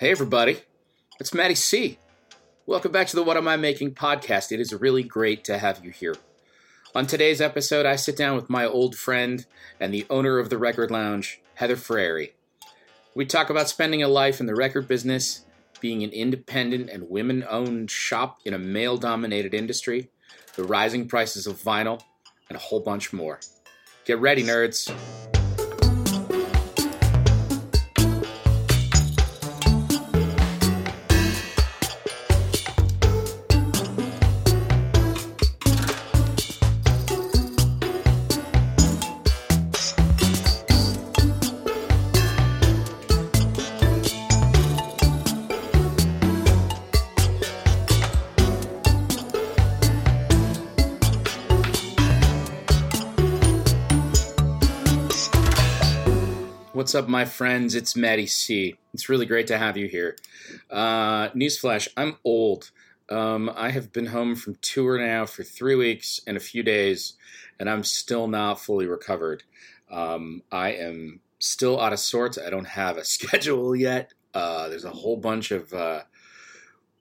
Hey, everybody. It's Maddie C. Welcome back to the What Am I Making podcast. It is really great to have you here. On today's episode, I sit down with my old friend and the owner of the Record Lounge, Heather Frarey. We talk about spending a life in the record business, being an independent and women owned shop in a male dominated industry, the rising prices of vinyl, and a whole bunch more. Get ready, nerds. What's up, my friends? It's Maddie C. It's really great to have you here. Uh, newsflash: I'm old. Um, I have been home from tour now for three weeks and a few days, and I'm still not fully recovered. Um, I am still out of sorts. I don't have a schedule yet. Uh, there's a whole bunch of uh,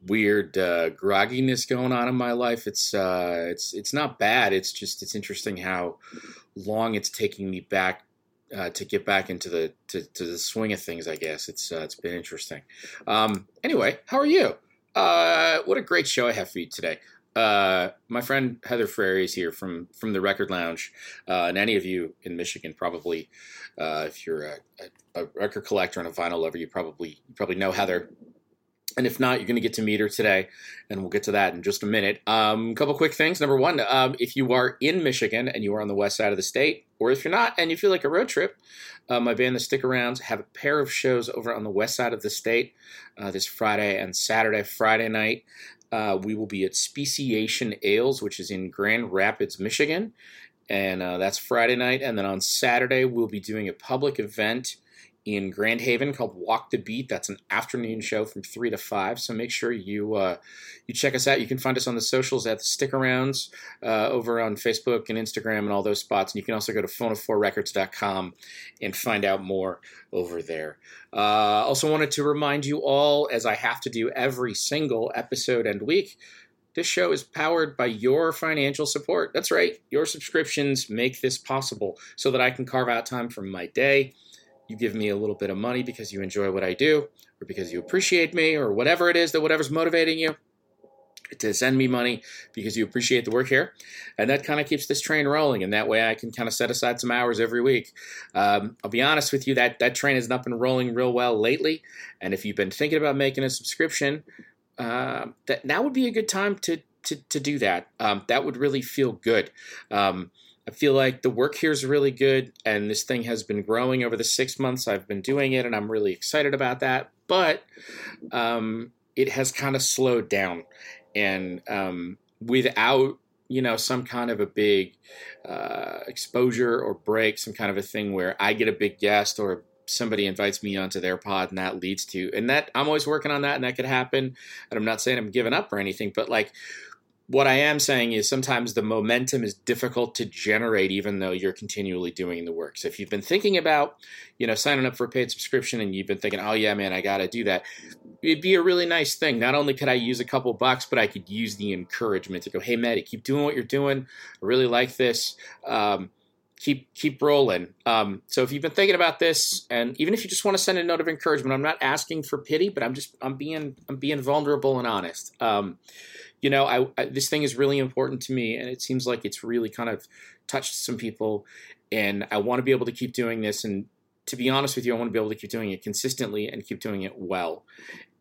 weird uh, grogginess going on in my life. It's uh, it's it's not bad. It's just it's interesting how long it's taking me back uh, to get back into the to, to, the swing of things. I guess it's uh, it's been interesting. Um, anyway, how are you? Uh, what a great show I have for you today. Uh, my friend Heather Frarey is here from from the Record Lounge, uh, and any of you in Michigan probably, uh, if you're a, a, record collector and a vinyl lover, you probably you probably know Heather. And if not, you're going to get to meet her today, and we'll get to that in just a minute. A um, couple quick things. Number one, um, if you are in Michigan and you are on the west side of the state, or if you're not and you feel like a road trip, uh, my band, The Stick Arounds, have a pair of shows over on the west side of the state uh, this Friday and Saturday. Friday night, uh, we will be at Speciation Ales, which is in Grand Rapids, Michigan. And uh, that's Friday night. And then on Saturday, we'll be doing a public event in Grand Haven called Walk the Beat. That's an afternoon show from three to five. So make sure you uh, you check us out. You can find us on the socials at the Stick Arounds uh, over on Facebook and Instagram and all those spots. And you can also go to phono4records.com and find out more over there. Uh, also wanted to remind you all, as I have to do every single episode and week. This show is powered by your financial support. That's right, your subscriptions make this possible so that I can carve out time from my day you give me a little bit of money because you enjoy what I do, or because you appreciate me, or whatever it is that whatever's motivating you to send me money because you appreciate the work here. And that kind of keeps this train rolling. And that way I can kind of set aside some hours every week. Um, I'll be honest with you, that, that train has not been rolling real well lately. And if you've been thinking about making a subscription, uh, that now would be a good time to, to, to do that. Um, that would really feel good. Um, I feel like the work here is really good, and this thing has been growing over the six months I've been doing it, and I'm really excited about that. But um, it has kind of slowed down, and um, without you know some kind of a big uh, exposure or break, some kind of a thing where I get a big guest or somebody invites me onto their pod and that leads to and that I'm always working on that and that could happen and I'm not saying I'm giving up or anything but like what I am saying is sometimes the momentum is difficult to generate even though you're continually doing the work. So if you've been thinking about, you know, signing up for a paid subscription and you've been thinking, oh yeah, man, I got to do that, it'd be a really nice thing. Not only could I use a couple bucks, but I could use the encouragement to go, hey, Maddie, keep doing what you're doing. I really like this. Um, keep keep rolling. Um, so if you've been thinking about this, and even if you just want to send a note of encouragement, I'm not asking for pity, but I'm just I'm being I'm being vulnerable and honest. Um, you know, I, I, this thing is really important to me, and it seems like it's really kind of touched some people, and I want to be able to keep doing this. And to be honest with you, I want to be able to keep doing it consistently and keep doing it well.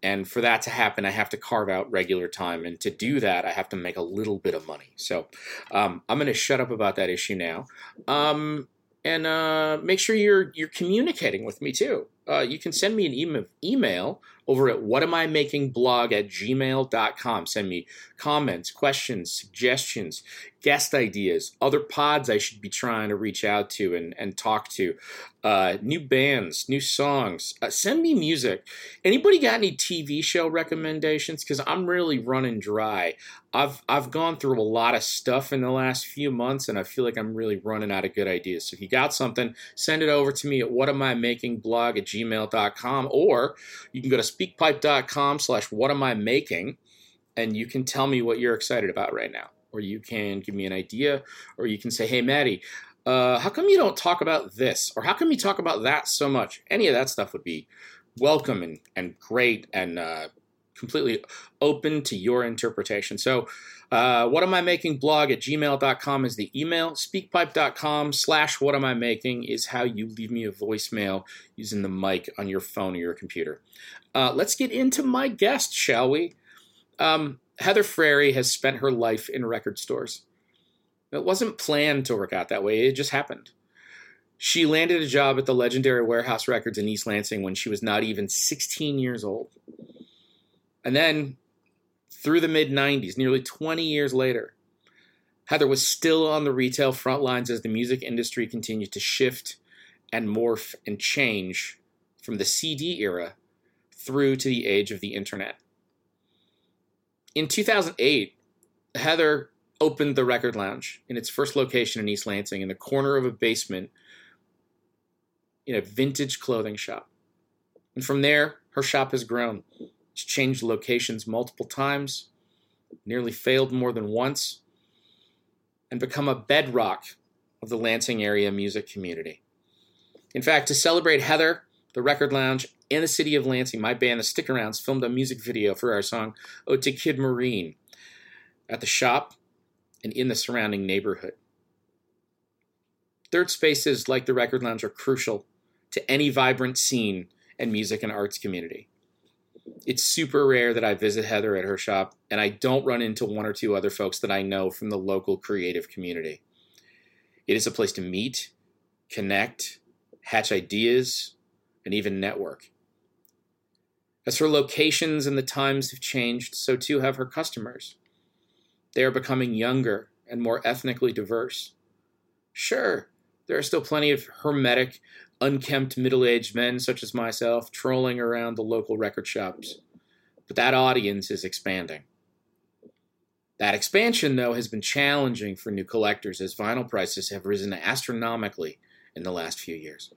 And for that to happen, I have to carve out regular time, and to do that, I have to make a little bit of money. So um, I'm going to shut up about that issue now. Um, and uh, make sure you're you're communicating with me too. Uh, you can send me an email, email over at whatamimakingblog at gmail.com. Send me comments, questions, suggestions, guest ideas, other pods I should be trying to reach out to and, and talk to, uh, new bands, new songs. Uh, send me music. Anybody got any TV show recommendations? Because I'm really running dry. I've I've gone through a lot of stuff in the last few months, and I feel like I'm really running out of good ideas. So if you got something, send it over to me at whatamimakingblog at gmail gmail.com, or you can go to speakpipe.com slash what am I making, and you can tell me what you're excited about right now. Or you can give me an idea, or you can say, hey, Maddie, uh, how come you don't talk about this? Or how come you talk about that so much? Any of that stuff would be welcome and, and great and uh, completely open to your interpretation. So, uh, what am I making blog at gmail.com is the email. Speakpipe.com slash what am I making is how you leave me a voicemail using the mic on your phone or your computer. Uh, let's get into my guest, shall we? Um, Heather Frarey has spent her life in record stores. It wasn't planned to work out that way, it just happened. She landed a job at the legendary Wherehouse Records in East Lansing when she was not even 16 years old. And then through the mid 90s, nearly 20 years later, Heather was still on the retail front lines as the music industry continued to shift and morph and change from the CD era through to the age of the internet. In 2008, Heather opened the Record Lounge in its first location in East Lansing in the corner of a basement in a vintage clothing shop. And from there, her shop has grown. Changed locations multiple times, nearly failed more than once, and become a bedrock of the Lansing area music community. In fact, to celebrate Heather, the Record Lounge, and the city of Lansing, my band, the Stick Arounds, filmed a music video for our song Ode to Kid Marine at the shop and in the surrounding neighborhood. Third spaces like the Record Lounge are crucial to any vibrant scene and music and arts community it's super rare that I visit Heather at her shop and I don't run into one or two other folks that I know from the local creative community. It is a place to meet, connect, hatch ideas, and even network. As her locations and the times have changed, so too have her customers. They are becoming younger and more ethnically diverse. Sure, there are still plenty of hermetic, unkempt middle aged men such as myself trolling around the local record shops. But that audience is expanding. That expansion, though, has been challenging for new collectors as vinyl prices have risen astronomically in the last few years.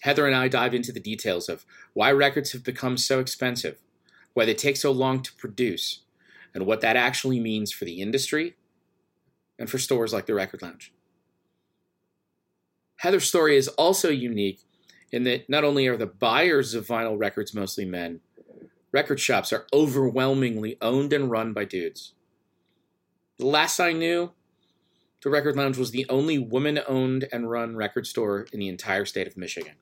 Heather and I dive into the details of why records have become so expensive, why they take so long to produce, and what that actually means for the industry and for stores like the Record Lounge. Heather's story is also unique in that not only are the buyers of vinyl records mostly men, record shops are overwhelmingly owned and run by dudes. The last I knew, the Record Lounge was the only woman owned and run record store in the entire state of Michigan.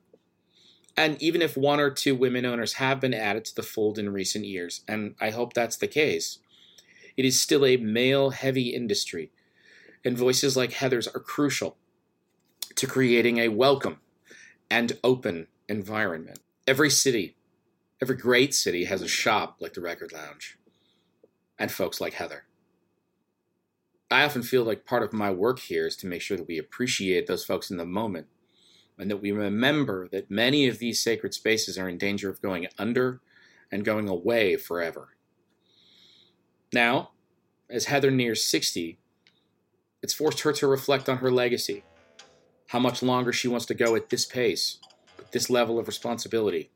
And even if one or two women owners have been added to the fold in recent years, and I hope that's the case, it is still a male heavy industry, and voices like Heather's are crucial to creating a welcome and open environment. Every city, every great city has a shop like the Record Lounge and folks like Heather. I often feel like part of my work here is to make sure that we appreciate those folks in the moment and that we remember that many of these sacred spaces are in danger of going under and going away forever. Now, as Heather nears 60, it's forced her to reflect on her legacy how much longer she wants to go at this pace, with this level of responsibility,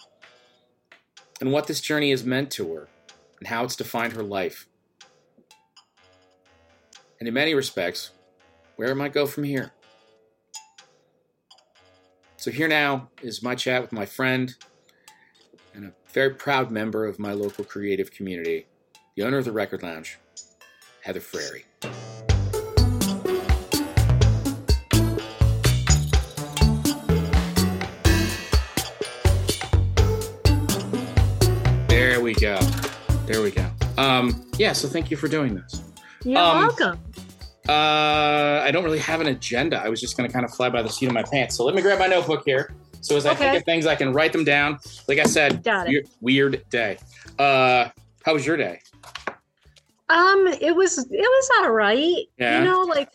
and what this journey has meant to her, and how it's defined her life. And in many respects, where it might go from here. So, here now is my chat with my friend and a very proud member of my local creative community, the owner of the Record Lounge, Heather Frarey. There we go. Um, yeah, so thank you for doing this. You're um, welcome. Uh, I don't really have an agenda. I was just going to kind of fly by the seat of my pants. So let me grab my notebook here. So as I think of things, I can write them down. Like I said, weird, weird day. Uh, how was your day? Um, it was it was all right. Yeah. You know, like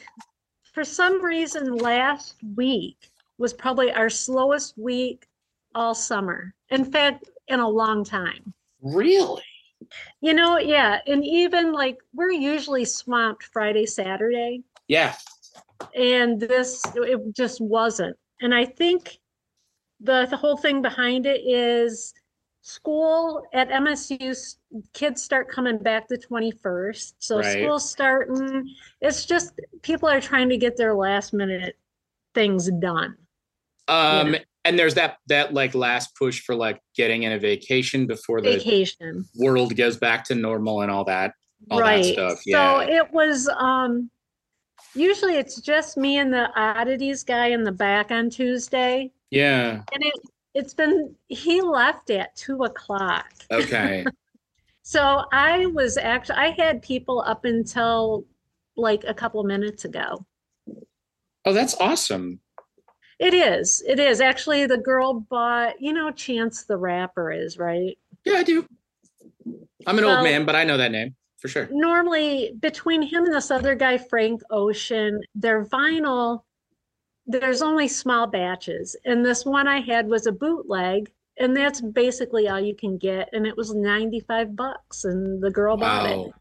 for some reason, last week was probably our slowest week all summer. In fact, in a long time. Really? You know, yeah. And even like we're usually swamped Friday, Saturday. Yeah. And this, it just wasn't. And I think the the whole thing behind it is school at MSU kids start coming back the 21st. So right. school's starting. It's just people are trying to get their last minute things done. Um and there's that that like last push for like getting in a vacation before the vacation world goes back to normal and all that all right. that stuff. Yeah. So it was um usually it's just me and the oddities guy in the back on Tuesday. Yeah. And it it's been he left at two o'clock. Okay. so I was actually I had people up until like a couple minutes ago. Oh, that's awesome. It is. It is. Actually, the girl bought, you know, Chance the Rapper is, right? Yeah, I do. I'm an well, old man, but I know that name for sure. Normally, between him and this other guy, Frank Ocean, their vinyl there's only small batches. And this one I had was a bootleg, and that's basically all you can get. And it was 95 bucks, and the girl wow. bought it.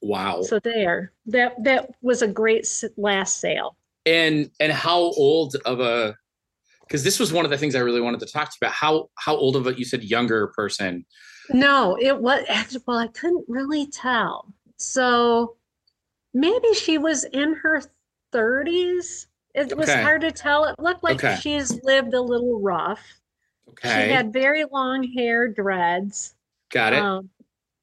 Wow. So there, that that was a great last sale. And and how old of a because this was one of the things I really wanted to talk to you about. How how old of a you said younger person? No, it was well, I couldn't really tell. So maybe she was in her 30s it was okay. hard to tell. It looked like okay. she's lived a little rough. Okay. She had very long hair, dreads. Got it. Um,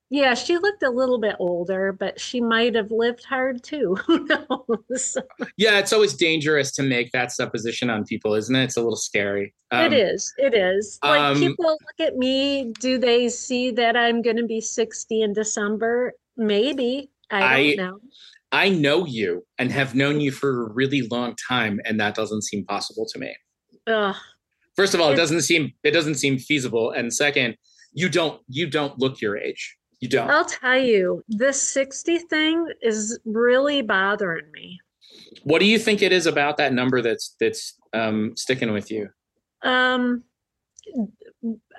yeah, she looked a little bit older, but she might have lived hard too. Who knows? Yeah, it's always dangerous to make that supposition on people, isn't it? It's a little scary. Um, it is. It is. Like um, people look at me, do they see that I'm going to be 60 in December? Maybe. I don't I, know. I know you and have known you for a really long time, and that doesn't seem possible to me. Ugh. First of all, it doesn't seem it doesn't seem feasible, and second, you don't you don't look your age. You don't. I'll tell you, this sixty thing is really bothering me. What do you think it is about that number that's that's um, sticking with you? Um,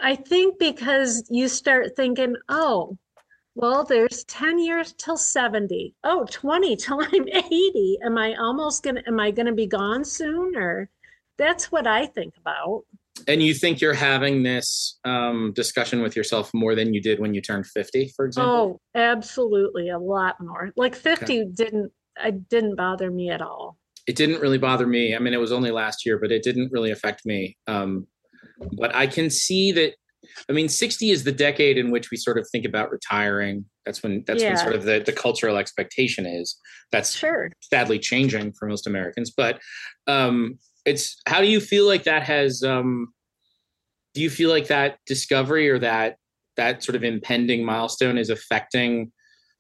I think because you start thinking, oh, well, there's 10 years till 70. Oh, 20 till I'm 80. Am I almost going to, am I going to be gone soon? Or that's what I think about. And you think you're having this um, discussion with yourself more than you did when you turned 50, for example? Oh, absolutely. A lot more. Like 50 okay. didn't, I didn't bother me at all. It didn't really bother me. I mean, it was only last year, but it didn't really affect me. Um, but I can see that I mean, 60 is the decade in which we sort of think about retiring. That's when that's yeah. when sort of the, the cultural expectation is. That's sure sadly changing for most Americans. But um it's how do you feel like that has um do you feel like that discovery or that that sort of impending milestone is affecting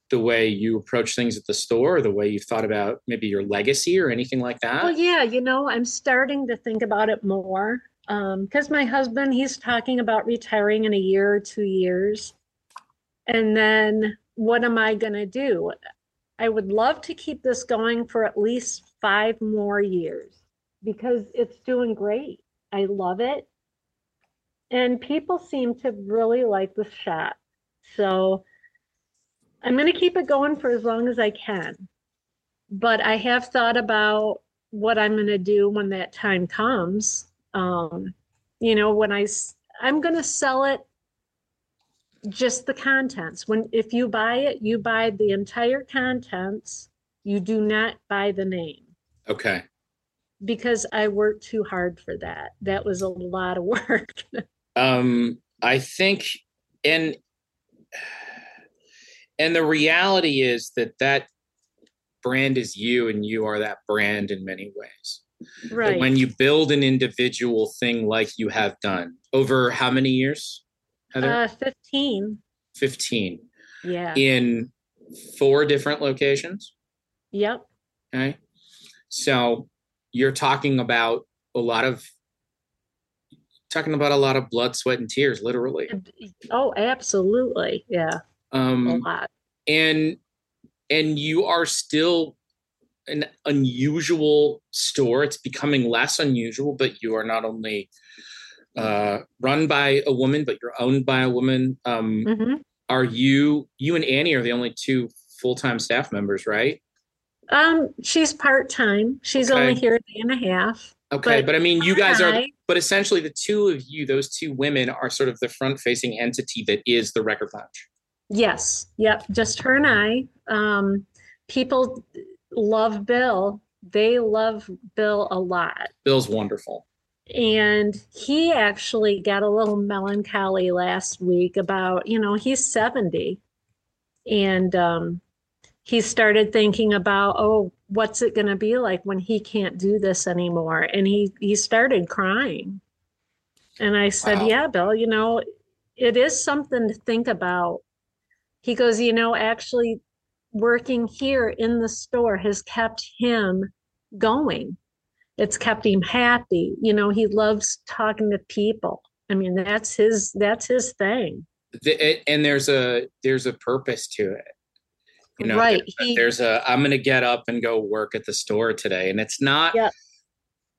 the way you approach things at the store or the way you've thought about maybe your legacy or anything like that? Well, yeah, you know, I'm starting to think about it more because um, my husband he's talking about retiring in a year or two years. And then what am i going to do? I would love to keep this going for at least five more years because it's doing great i love it and people seem to really like the shop so i'm going to keep it going for as long as i can but i have thought about what i'm going to do when that time comes um, you know, when I I'm going to sell it just the contents. When if you buy it, you buy the entire contents. You do not buy the name. Okay. Because I worked too hard for that. That was a lot of work. um, I think, and and the reality is that that brand is you, and you are that brand in many ways. Right. But when you build an individual thing like you have done over how many years? Heather? Uh, 15. 15. Yeah. In four different locations? Yep. Okay. So you're talking about a lot of talking about a lot of blood, sweat, and tears, literally. Oh, absolutely. Yeah. Um a lot. And and you are still an unusual store. It's becoming less unusual, but you are not only uh, run by a woman, but you're owned by a woman. Um, mm-hmm. Are you you and Annie are the only two full time staff members, right? Um, she's part time. She's okay. only here a day and a half. Okay, but, but I mean, you guys are, but essentially the two of you, those two women, are sort of the front facing entity that is the record lounge. Yes. Yep. Just her and I. Um, people love Bill. They love Bill a lot. Bill's wonderful. And he actually got a little melancholy last week about, you know, he's 70 and um, he started thinking about, oh, what's it going to be like when he can't do this anymore? And he he started crying. And I said, wow. "Yeah, Bill, you know, it is something to think about." He goes, "You know, actually working here in the store has kept him going. It's kept him happy. You know, he loves talking to people. I mean, that's his that's his thing." The, it, and there's a there's a purpose to it you know right there's, he, there's a i'm gonna get up and go work at the store today. And it's not yeah.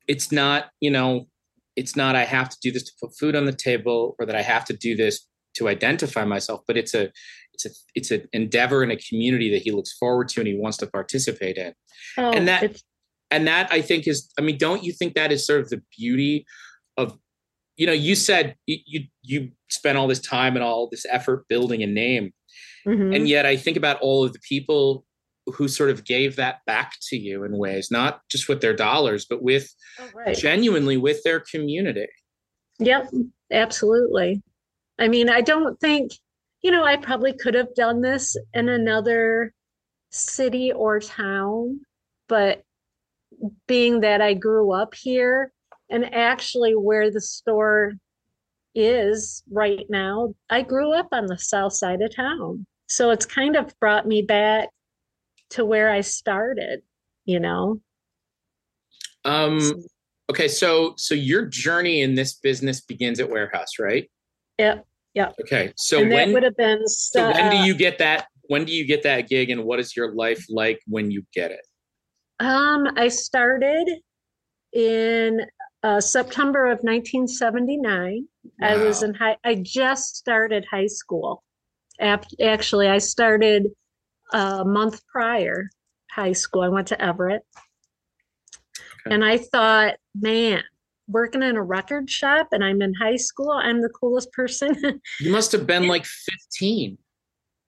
it's not you know it's not i have to do this to put food on the table or that i have to do this to identify myself but it's a it's a it's an endeavor in a community that he looks forward to and he wants to participate in. Oh, and that and that i think is i mean don't you think that is sort of the beauty of you know you said you you, you spent all this time and all this effort building a name Mm-hmm. And yet I think about all of the people who sort of gave that back to you in ways, not just with their dollars, but with oh, right. genuinely with their community. Yep, absolutely. I mean, I don't think, you know, I probably could have done this in another city or town, but being that I grew up here and actually where the store is right now, I grew up on the south side of town. So it's kind of brought me back to where I started, you know. Um okay, so so your journey in this business begins at Wherehouse, right? Yep. Yep. Okay. So and when would have been so when do you get that when do you get that gig and what is your life like when you get it? Um I started in uh, September of 1979. Wow. I was in high I just started high school actually, I started a month prior high school. I went to Everett. Okay. And I thought, man, working in a record shop and I'm in high school, I'm the coolest person. you must have been like 15.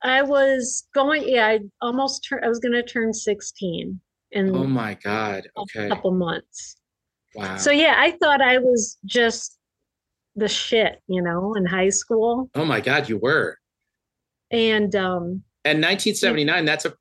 I was going, yeah, I almost turned, I was going to turn 16 in oh my God. Okay. A couple months. Wow. So yeah, I thought I was just the shit, you know, in high school. Oh my God, you were. And um and 1979, that's a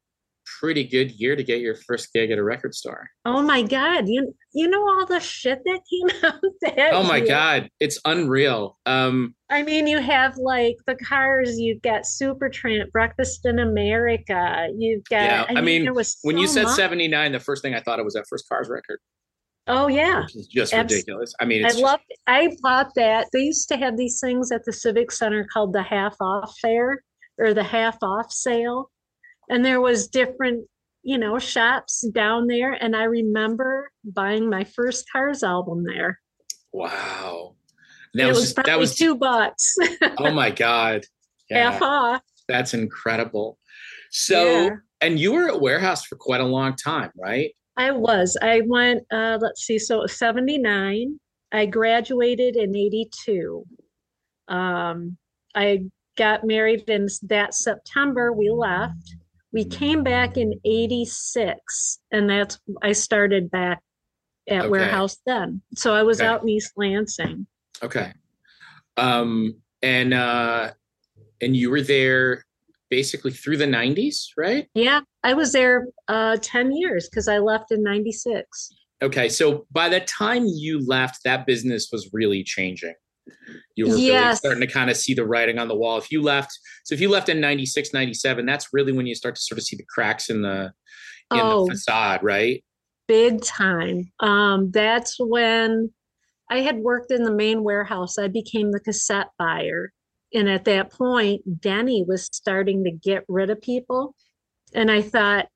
pretty good year to get your first gig at a record store. Oh my god, you you know all the shit that came out that Oh my year. god, it's unreal. Um I mean, you have like the cars, you've got Supertramp, Breakfast in America, you've got Yeah, I, I mean, mean so when you said much. 79, the first thing I thought it was that first cars record. Oh yeah, which is just ridiculous. I mean, I love. I bought that. They used to have these things at the Civic Center called the half off fair, or the half off sale. And there was different you know shops down there and i remember buying my first cars album there. Wow. That it was, was that was two bucks. Oh my god. Yeah. half off. That's incredible. So yeah. and you were at Wherehouse for quite a long time right? I was. I went uh let's see so 79 i graduated in 82 um i got married in that September. We left. We came back in 86, and that's I started back at okay. Wherehouse then. So I was okay. out in East Lansing. Okay. Um and uh and you were there basically through the 90s, right? Yeah, I was there uh 10 years cuz I left in 96. Okay, so by the time you left that business was really changing you were yes. really starting to kind of see the writing on the wall. If you left, so if you left in 96, 97, that's really when you start to sort of see the cracks in the in oh, the facade, right? Big time. Um, that's when I had worked in the main warehouse. I became the cassette buyer. And at that point, Denny was starting to get rid of people. And I thought,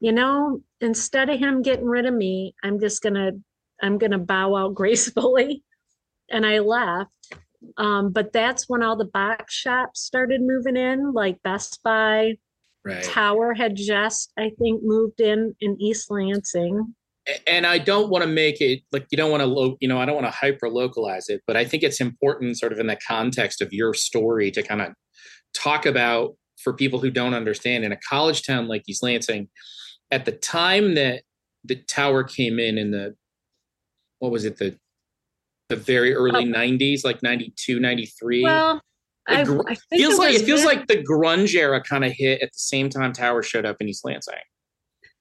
you know, instead of him getting rid of me, I'm just gonna I'm gonna bow out gracefully. And I left um, but that's when all the box shops started moving in, like Best Buy. Right. Tower had just, I think, moved in in East Lansing. and I don't want to make it like you don't want to lo- you know I don't want to hyper localize it, but I think it's important, sort of in the context of your story, to kind of talk about for people who don't understand in a college town like East Lansing, at the time that the tower came in in the what was it the the very early oh. 90s like 92 93 well I, gr- I feels it like it feels like the grunge era kind of hit at the same time tower showed up in east lansing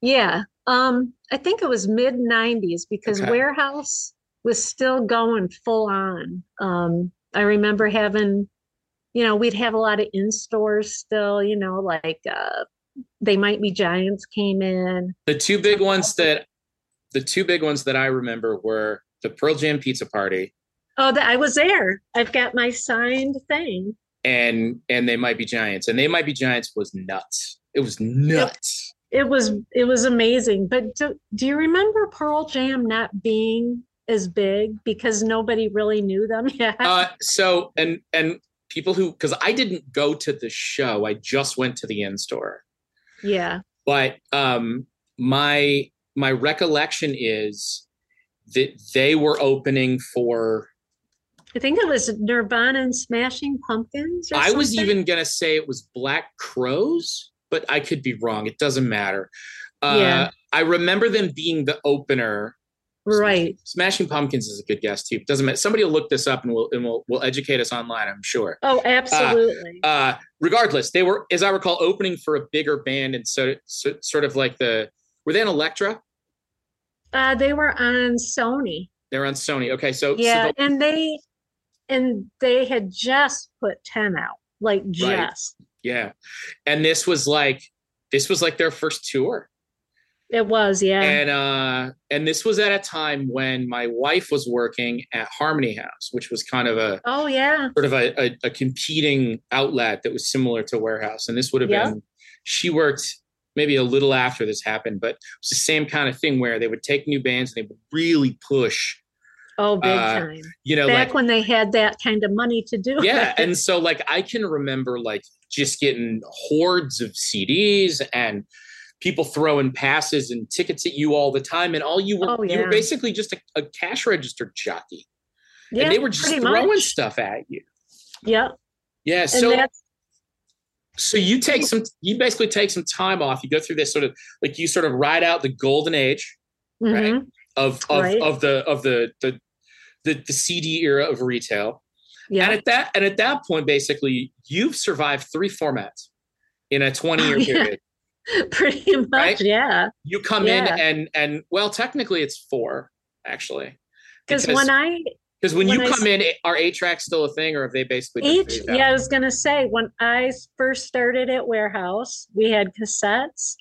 yeah um i think it was mid 90s because okay. Wherehouse was still going full on um i remember having you know we'd have a lot of in stores still you know like uh they might be giants came in the two big ones that the two big ones that i remember were the pearl jam pizza party. Oh the, i was there. I've got my signed thing. And and they might be giants. And they might be giants was nuts. It was nuts. It, it was it was amazing. But do, do you remember pearl jam not being as big because nobody really knew them yet? Uh, so and and people who because i didn't go to the show. I just went to the in store. Yeah. But um my my recollection is that they were opening for I think it was Nirvana and Smashing Pumpkins. I was even gonna say it was Black Crowes, but I could be wrong. It doesn't matter. Uh, yeah. I remember them being the opener Right. Smashing Pumpkins is a good guess too. It Doesn't matter. Somebody will look this up and will and will will educate us online. I'm sure. Oh, absolutely. Uh, uh, regardless, they were, as I recall, opening for a bigger band and so, so sort of like the were they an Elektra? Uh, they were on Sony. They're on Sony. Okay, so yeah, so the, and they and they had just put ten out, like just. Right. Yeah, and this was like this was like their first tour. It was, yeah. And uh and this was at a time when my wife was working at Harmony House, which was kind of a oh yeah, sort of a, a, a competing outlet that was similar to Wherehouse. And this would have yep. been she worked maybe a little after this happened, but it was the same kind of thing where they would take new bands and they would really push Oh, big uh, time. You know, back like, when they had that kind of money to do yeah, it. and so like I can remember like just getting hordes of CDs and people throwing passes and tickets at you all the time, and all you were oh, yeah. you were basically just a, a cash register jockey. Yeah, and they were just throwing much. stuff at you. Yeah. Yeah. So so you take some you basically take some time off. You go through this sort of like you sort of ride out the golden age, mm-hmm. right? Of of, right. of the of the, the the the CD era of retail. Yeah. And at that and at that point, basically, you've survived three formats in a 20 year period. Pretty much, right? yeah. You come yeah. in and and well, technically it's four actually. Because when I because when, when, you I, come in, are eight tracks still a thing, or have they basically eight? Yeah, I was gonna say when I first started at Wherehouse, we had cassettes,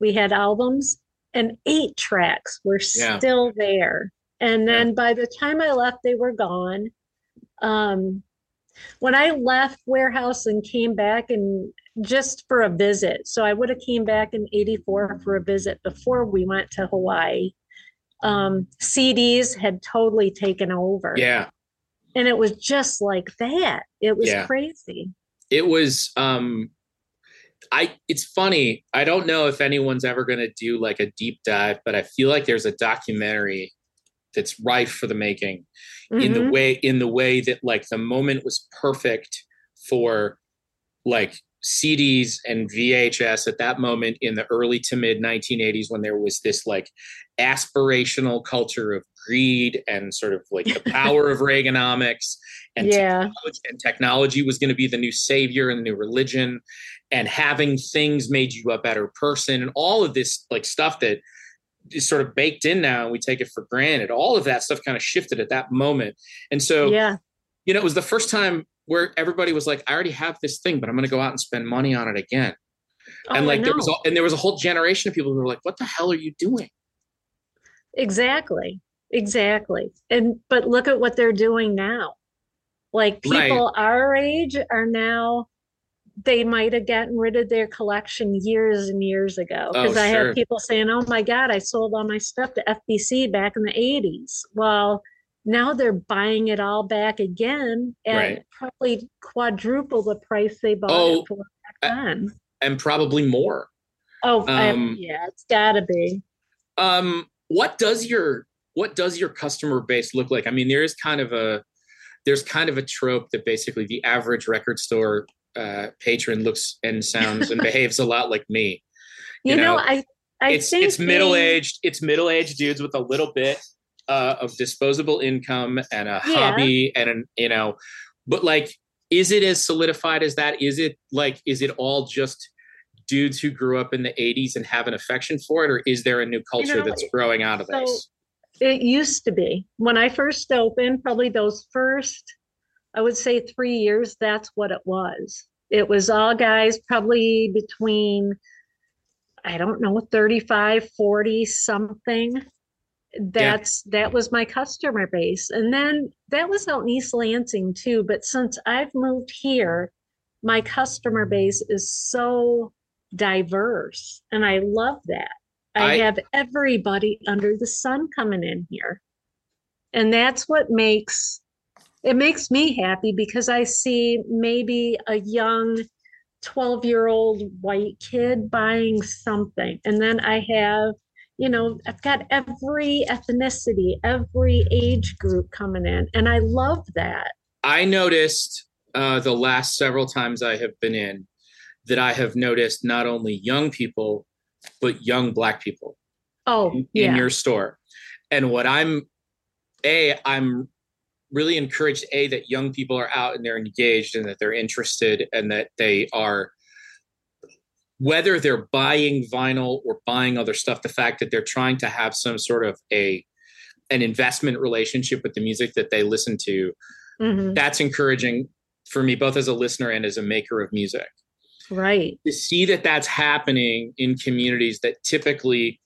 we had albums, and eight tracks were yeah. still there. And then yeah. by the time I left, they were gone. Um, when I left Wherehouse and came back and just for a visit. So I would have came back in 84 for a visit before we went to Hawaii. Um, CDs had totally taken over. Yeah. And it was just like that. It was yeah. crazy. It was um I it's funny. I don't know if anyone's ever going to do like a deep dive, but I feel like there's a documentary that's rife for the making mm-hmm. in the mm-hmm. way in the way that like the moment was perfect for like CDs and VHS at that moment in the early to mid 1980s when there was this like aspirational culture of greed and sort of like the power of Reaganomics and, yeah. technology, and technology was going to be the new savior and the new religion and having things made you a better person and all of this like stuff that is sort of baked in now and we take it for granted all of that stuff kind of shifted at that moment and so yeah you know it was the first time where everybody was like, I already have this thing, but I'm going to go out and spend money on it again. Oh, and like there was, a, and there was a whole generation of people who were like, what the hell are you doing? Exactly. Exactly. And, but look at what they're doing now. Like people right. our age are now, they might have gotten rid of their collection years and years ago. Because oh, I sure. have people saying, oh my God, I sold all my stuff to FBC back in the 80s. Well, now they're buying it all back again at right. probably quadruple the price they bought oh, it for back then. And probably more. Oh, um, I, yeah, it's gotta be. Um, what does your what does your customer base look like? I mean, there is kind of a there's kind of a trope that basically the average record store uh, patron looks and sounds and behaves a lot like me. You, you know, know, I I it's it's middle aged it's middle aged dudes with a little bit uh, of disposable income and a yeah. hobby and an you know, but like, is it as solidified as that? Is it like is it all just dudes who grew up in the 80s and have an affection for it or is there a new culture you know, that's growing out of so this? it used to be. When i first opened probably those first i would say three years that's what it was. It was all guys probably between i don't know 35 40 something that's yeah. that was my customer base. And then that was out in east lansing too but since i've moved here my customer base is so diverse and i love that. I, I have everybody under the sun coming in here. And that's what makes it makes me happy because i see maybe a young 12 year old white kid buying something. And then i have you know i've got every ethnicity every age group coming in and i love that i noticed uh, the last several times i have been in that I have noticed not only young people, but young Black people. Oh, in, yeah. in your store. And what I'm, A, I'm really encouraged, A, that young people are out and they're engaged and that they're interested and that they are, whether they're buying vinyl or buying other stuff, the fact that they're trying to have some sort of a, an investment relationship with the music that they listen to, mm-hmm. that's encouraging for me, both as a listener and as a maker of music. Right. To see that that's happening in communities that typically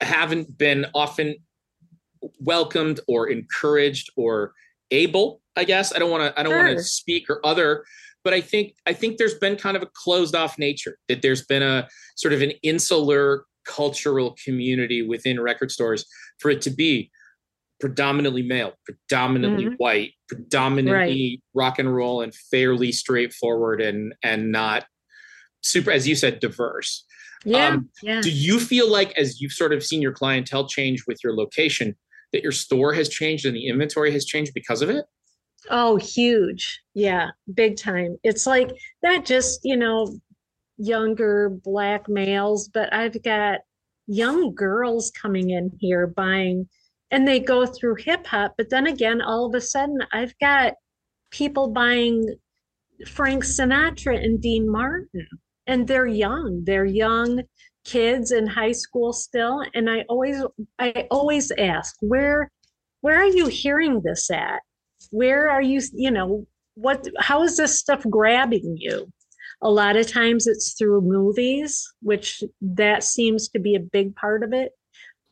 haven't been often welcomed or encouraged or able, I guess. I don't want to I don't sure. want to speak or other, but I think I think there's been kind of a closed off nature that there's been a sort of an insular cultural community within record stores for it to be predominantly male, predominantly mm-hmm. white, predominantly right. rock and roll and fairly straightforward and and not super as you said diverse. Yeah, um, yeah. Do you feel like as you've sort of seen your clientele change with your location that your store has changed and the inventory has changed because of it? Oh, huge. Yeah, big time. It's like not just, you know, younger black males, but I've got young girls coming in here buying and they go through hip hop. But then again, all of a sudden, I've got people buying Frank Sinatra and Dean Martin, and they're young. They're young kids in high school still. And I always, I always ask, where, where are you hearing this at? Where are you, you know, what, how is this stuff grabbing you? A lot of times it's through movies, which that seems to be a big part of it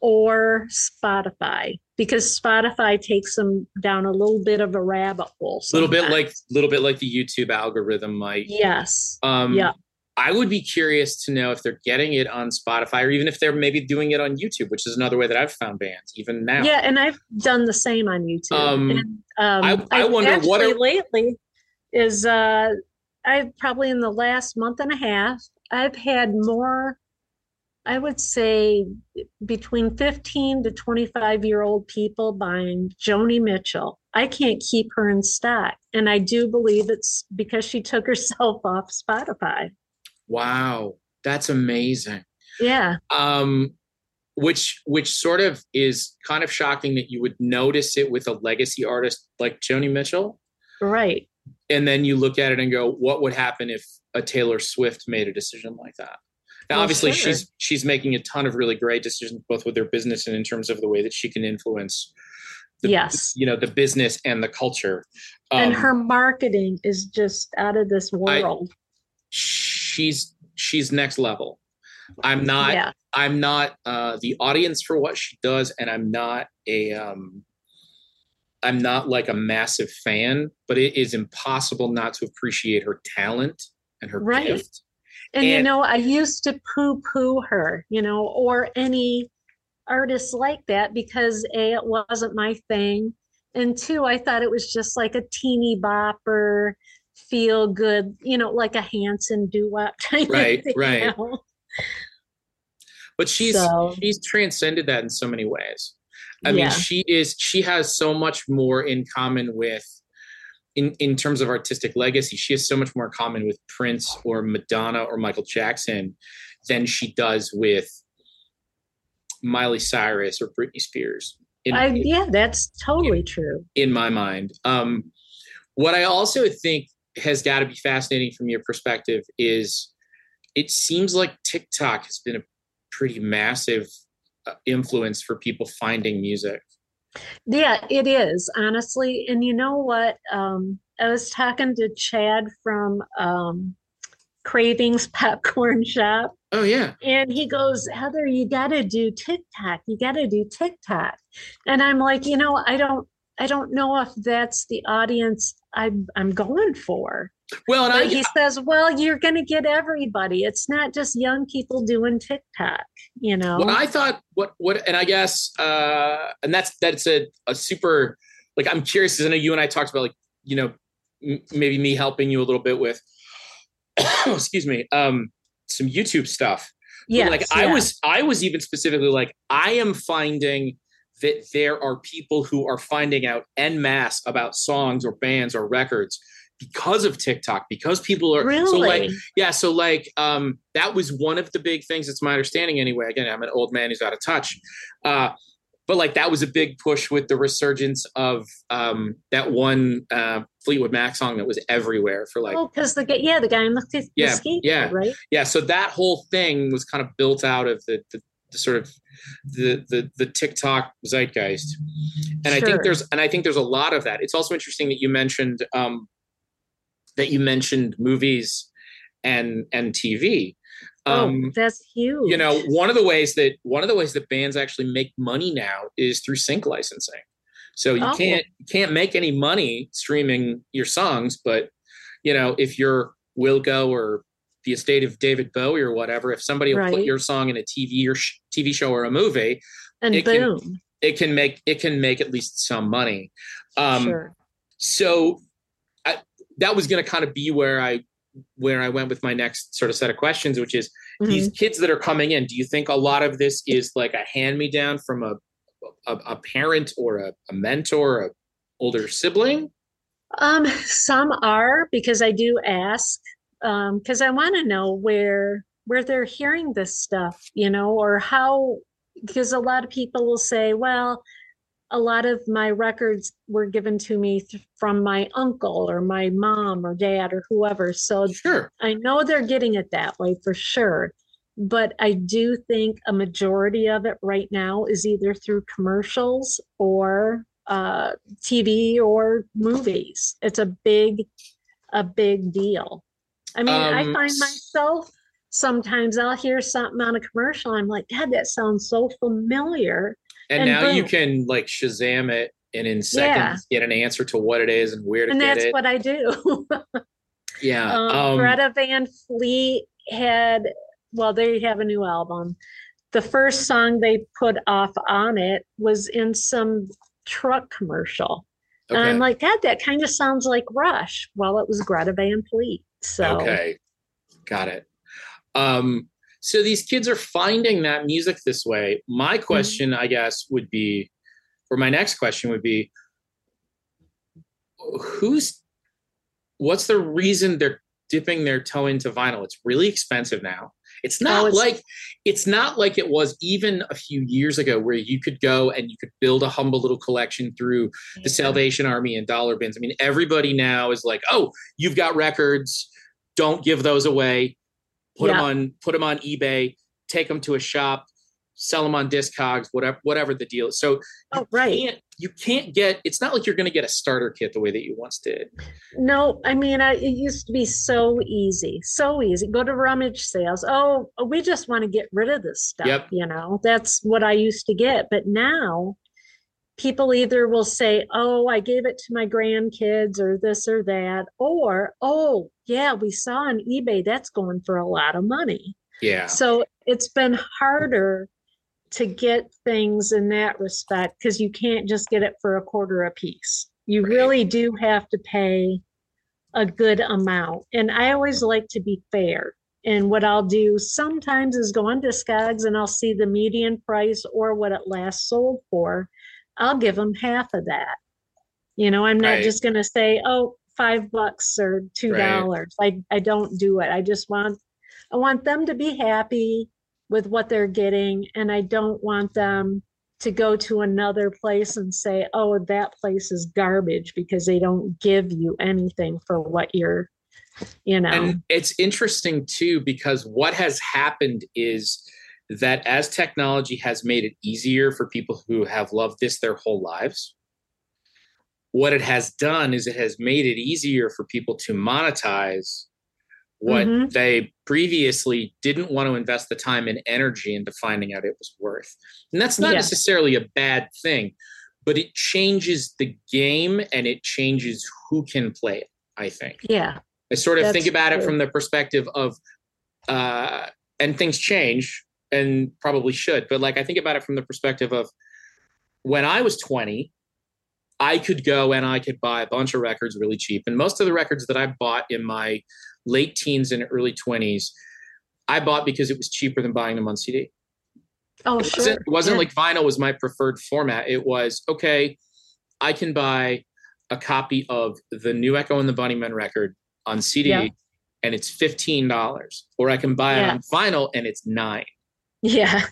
or Spotify because Spotify takes them down a little bit of a rabbit hole. A little bit like little bit like the YouTube algorithm might. Yes. Um yeah. I would be curious to know if they're getting it on Spotify or even if they're maybe doing it on YouTube, which is another way that I've found bands even now. Yeah, and I've done the same on YouTube. Um, and, um I, I wonder what are... lately is uh I've probably in the last month and a half, I've had more I would say between 15 to 25 year old people buying Joni Mitchell. I can't keep her in stock. And I do believe it's because she took herself off Spotify. Wow. That's amazing. Yeah. Um, which which sort of is kind of shocking that you would notice it with a legacy artist like Joni Mitchell. Right. And then you look at it and go, what would happen if a Taylor Swift made a decision like that? Now, well, obviously, sure. she's she's making a ton of really great decisions, both with her business and in terms of the way that she can influence. The, yes, you know the business and the culture. Um, and her marketing is just out of this world. I, she's she's next level. I'm not. Yeah. I'm not uh, the audience for what she does, and I'm not a. Um, I'm not like a massive fan, but it is impossible not to appreciate her talent and her right. gift. And, and you know, I used to poo poo her, you know, or any artist like that because A, it wasn't my thing. And two, I thought it was just like a teeny bopper, feel good, you know, like a Hanson doo wop type right, Right, but she's so, she's transcended that in so many ways. I yeah. mean, she is she has so much more in common with in in terms of artistic legacy. She has so much more in common with Prince or Madonna or Michael Jackson than she does with Miley Cyrus or Britney Spears. In, I, yeah, that's totally in, true. In my mind. Um, what I also think has got to be fascinating from your perspective is it seems like TikTok has been a pretty massive uh, influence for people finding music. Yeah, it is, honestly. And you know what? Um, I was talking to Chad from um, Cravings Popcorn Shop. Oh, yeah. And he goes, Heather, you got to do TikTok. You got to do TikTok. And I'm like, you know, I don't. I don't know if that's the audience I'm I'm going for. Well, and I, he says, "Well, you're going to get everybody. It's not just young people doing TikTok." You know. What I thought, what what, and I guess, uh, and that's that's a a super. Like, I'm curious because I know you and I talked about like you know m- maybe me helping you a little bit with, excuse me, um, some YouTube stuff. Yeah. Like I was, I was even specifically like, I am finding that there are people who are finding out en masse about songs or bands or records because of TikTok, because people are really? so like yeah, so like um that was one of the big things. It's my understanding anyway. Again, I'm an old man who's out of touch. Uh but like that was a big push with the resurgence of um that one uh Fleetwood Mac song that was everywhere for like oh because the yeah the guy in the, the yeah skateboard, yeah right yeah so that whole thing was kind of built out of the, the the sort of the the the TikTok zeitgeist. And sure. I think there's and I think there's a lot of that. It's also interesting that you mentioned um, that you mentioned movies and and TV. Oh, um, oh, that's huge. You know, one of the ways that one of the ways that bands actually make money now is through sync licensing. So you oh. can't you can't make any money streaming your songs, but you know, if you're Wilco or the estate of David Bowie or whatever, if somebody will put your song in a TV or sh- TV show or a movie, and it boom, can, it can make it can make at least some money. Um, sure. So I, that was going to kind of be where I where I went with my next sort of set of questions, which is mm-hmm. these kids that are coming in. Do you think a lot of this is like a hand me down from a, a, a parent or a, a mentor, a older sibling? Um, some are because I do ask because um, I want to know where where they're hearing this stuff, you know, or how. Because a lot of people will say, well, a lot of my records were given to me th- from my uncle or my mom or dad or whoever. So sure. I know they're getting it that way for sure. But I do think a majority of it right now is either through commercials or uh, TV or movies. It's a big, a big deal. I mean, um, I find myself sometimes I'll hear something on a commercial. I'm like, God, that sounds so familiar. And, and now boom. you can like Shazam it and in seconds yeah. get an answer to what it is and where to and get it. And that's what I do. yeah. Um, um, Greta Van Fleet had, well, they have a new album. The first song they put off on it was in some truck commercial. Okay. And I'm like, God, that kind of sounds like Rush. Well, it was Greta Van Fleet. So okay, got it. Um, so these kids are finding that music this way. My mm-hmm. question, mm-hmm. I guess, would be, or my next question would be, who's, what's the reason they're dipping their toe into vinyl? It's really expensive now. It's not oh, it's, like it's not like it was even a few years ago where you could go and you could build a humble little collection through yeah. the Salvation Army and dollar bins. I mean, everybody now is like, "Oh, you've got records don't give those away. Put yeah. them on put them on eBay. Take them to a shop. Sell them on Discogs. Whatever whatever the deal is. So oh, right. Can't, you can't get. It's not like you're going to get a starter kit the way that you once did. No, I mean, I, it used to be so easy, so easy. Go to rummage sales. Oh, we just want to get rid of this stuff. Yep. You know, that's what I used to get. But now people either will say, Oh, I gave it to my grandkids or this or that, or, Oh, yeah, we saw on eBay that's going for a lot of money. Yeah. So it's been harder to get things in that respect because you can't just get it for a quarter a piece. You right. really do have to pay a good amount. And I always like to be fair. And what I'll do sometimes is go on to Discogs and I'll see the median price or what it last sold for. I'll give them half of that. You know, I'm not right. just going to say, oh, five bucks or two dollars. Right. I, I don't do it. I just want I want them to be happy with what they're getting and I don't want them to go to another place and say, oh, that place is garbage because they don't give you anything for what you're, you know. And it's interesting too, because what has happened is that as technology has made it easier for people who have loved this their whole lives, what it has done is it has made it easier for people to monetize what mm-hmm. they previously didn't want to invest the time and energy into finding out it was worth. And that's not yeah. necessarily a bad thing, but it changes the game and it changes who can play it, I think. Yeah. I sort of think about true. it from the perspective of, uh, and things change and probably should, but like I think about it from the perspective of when I was 20, I could go and I could buy a bunch of records really cheap. And most of the records that I bought in my late teens and early 20s, I bought because it was cheaper than buying them on CD. Oh, it sure. Wasn't, it wasn't yeah. like vinyl was my preferred format. It was, okay, I can buy a copy of the new Echo and the Bunnymen record on CD yeah. and it's $15. Or I can buy yeah. it on vinyl and it's nine. Yeah.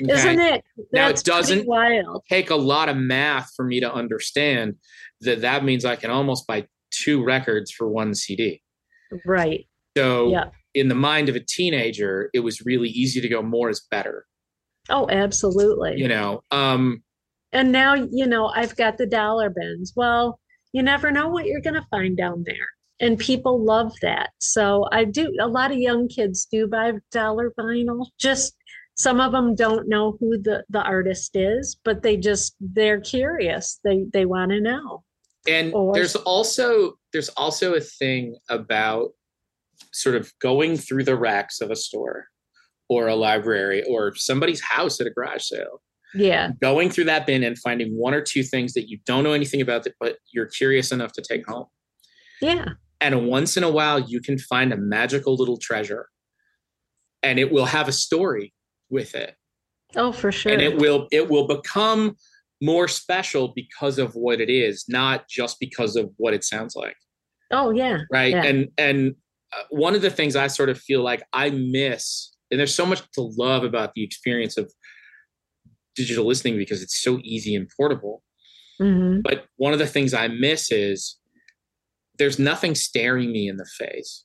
Okay? Isn't it? That's now it doesn't wild. take a lot of math for me to understand that that means I can almost buy two records for one CD. Right. So yeah. in the mind of a teenager, it was really easy to go more is better. Oh, absolutely. You know, um and now, you know, I've got the dollar bins. Well, you never know what you're going to find down there. And people love that. So I do a lot of young kids do buy dollar vinyl. Just some of them don't know who the the artist is, but they just they're curious. They they want to know. And oh, or, there's also there's also a thing about sort of going through the racks of a store or a library or somebody's house at a garage sale. Yeah. Going through that bin and finding one or two things that you don't know anything about that but you're curious enough to take home. Yeah. And once in a while you can find a magical little treasure and it will have a story with it. Oh, for sure. And it will it will become more special because of what it is, not just because of what it sounds like. Oh yeah. Right. Yeah. And and uh, one of the things I sort of feel like I miss, and there's so much to love about the experience of digital listening because it's so easy and portable. Mm-hmm. But one of the things I miss is there's nothing staring me in the face.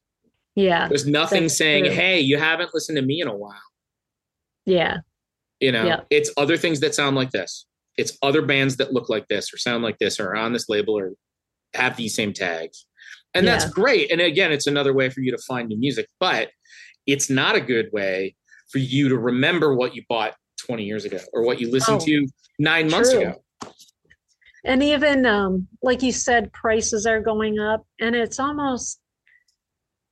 Yeah. There's nothing saying, true. "Hey, you haven't listened to me in a while." Yeah. You know, yeah. it's other things that sound like this it's other bands that look like this or sound like this or are on this label or have these same tags. And yeah. that's great. And again, it's another way for you to find new music, but it's not a good way for you to remember what you bought 20 years ago or what you listened oh, to nine months ago. And even um, like you said, prices are going up and it's almost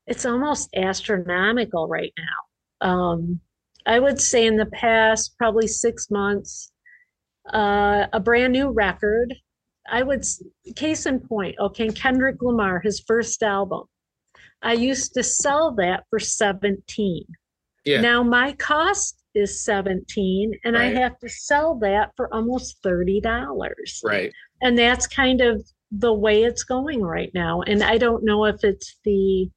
it's almost astronomical right now. Um, I would say in the past probably six months, uh, a brand new record. I would, case in point, okay, Kendrick Lamar, his first album. I used to sell that for 17. Yeah. Now my cost is 17 and right. I have to sell that for almost $30. Right. And that's kind of the way it's going right now. And I don't know if it's the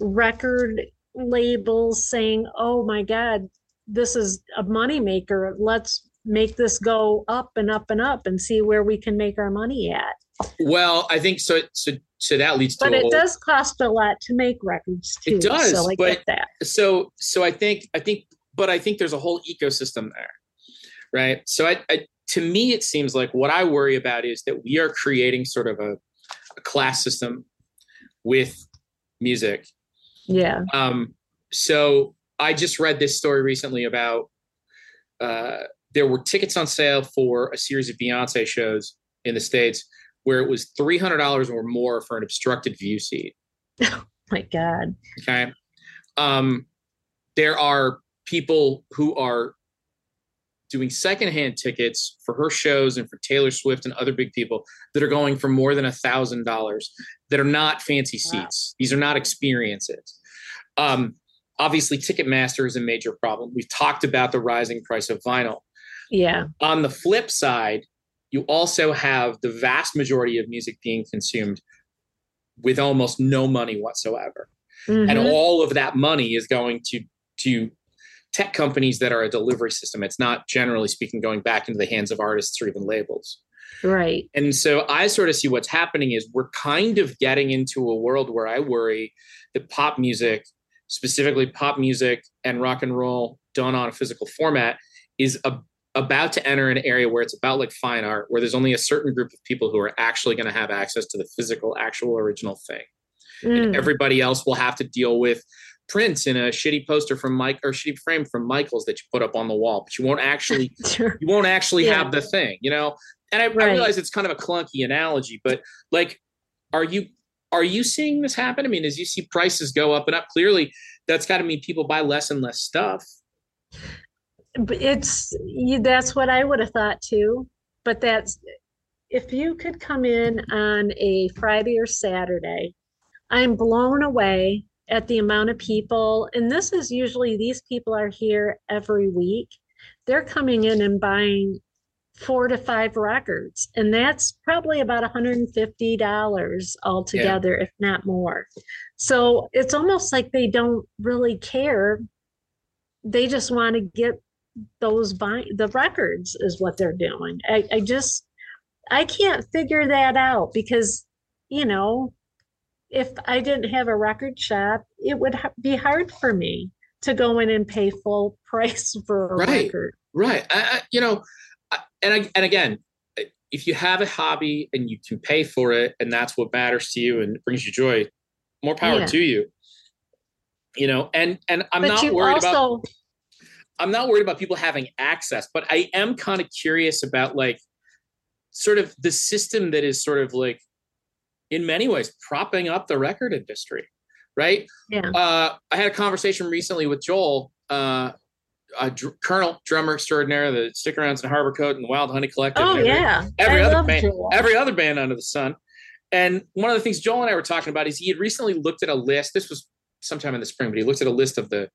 record labels saying, oh my God, this is a moneymaker. Let's make this go up and up and up and see where we can make our money at. Well, I think so. So, so that leads to. But it whole, does cost a lot to make records too. It does. So I but, get that. So, so I think, I think, but I think there's a whole ecosystem there, right? So, I, I to me, it seems like what I worry about is that we are creating sort of a, a class system with music. Yeah. Um. So I just read this story recently about uh, there were tickets on sale for a series of Beyonce shows in the States where it was $300 or more for an obstructed view seat. Oh my God. Okay. Um, there are people who are doing secondhand tickets for her shows and for Taylor Swift and other big people that are going for more than a thousand dollars that are not fancy seats. Wow. These are not experiences. Um, obviously Ticketmaster is a major problem. We've talked about the rising price of vinyl. Yeah. On the flip side, you also have the vast majority of music being consumed with almost no money whatsoever. Mm-hmm. And all of that money is going to to tech companies that are a delivery system. It's not generally speaking going back into the hands of artists or even labels. Right. And so I sort of see what's happening is we're kind of getting into a world where I worry that pop music, specifically pop music and rock and roll done on a physical format, is a, about to enter an area where it's about like fine art, where there's only a certain group of people who are actually going to have access to the physical, actual original thing. Mm. And everybody else will have to deal with prints in a shitty poster from Mike or shitty frame from Michaels that you put up on the wall, but you won't actually sure. you won't actually yeah. have the thing, you know. And I, right. I realize it's kind of a clunky analogy, but like, are you are you seeing this happen? I mean, as you see prices go up and up, clearly that's got to mean people buy less and less stuff. It's you, that's what I would have thought too. But that's if you could come in on a Friday or Saturday, I'm blown away at the amount of people. And this is usually these people are here every week. They're coming in and buying four to five records and that's probably about $150 altogether yeah. if not more so it's almost like they don't really care they just want to get those buy the records is what they're doing I, I just i can't figure that out because you know if i didn't have a record shop it would ha- be hard for me to go in and pay full price for a right, record right I, I, you know and I, and again, if you have a hobby and you can pay for it, and that's what matters to you and brings you joy, more power yeah. to you. You know, and and I'm but not worried also- about. I'm not worried about people having access, but I am kind of curious about like sort of the system that is sort of like in many ways propping up the record industry right yeah uh, i had a conversation recently with joel uh, Dr- Colonel drummer extraordinaire, the stick arounds in Harbor Coat and the Wild Honey Collective. Oh every, yeah, every I other band, Joel. every other band under the sun. And one of the things Joel and I were talking about is he had recently looked at a list. This was sometime in the spring, but he looked at a list of the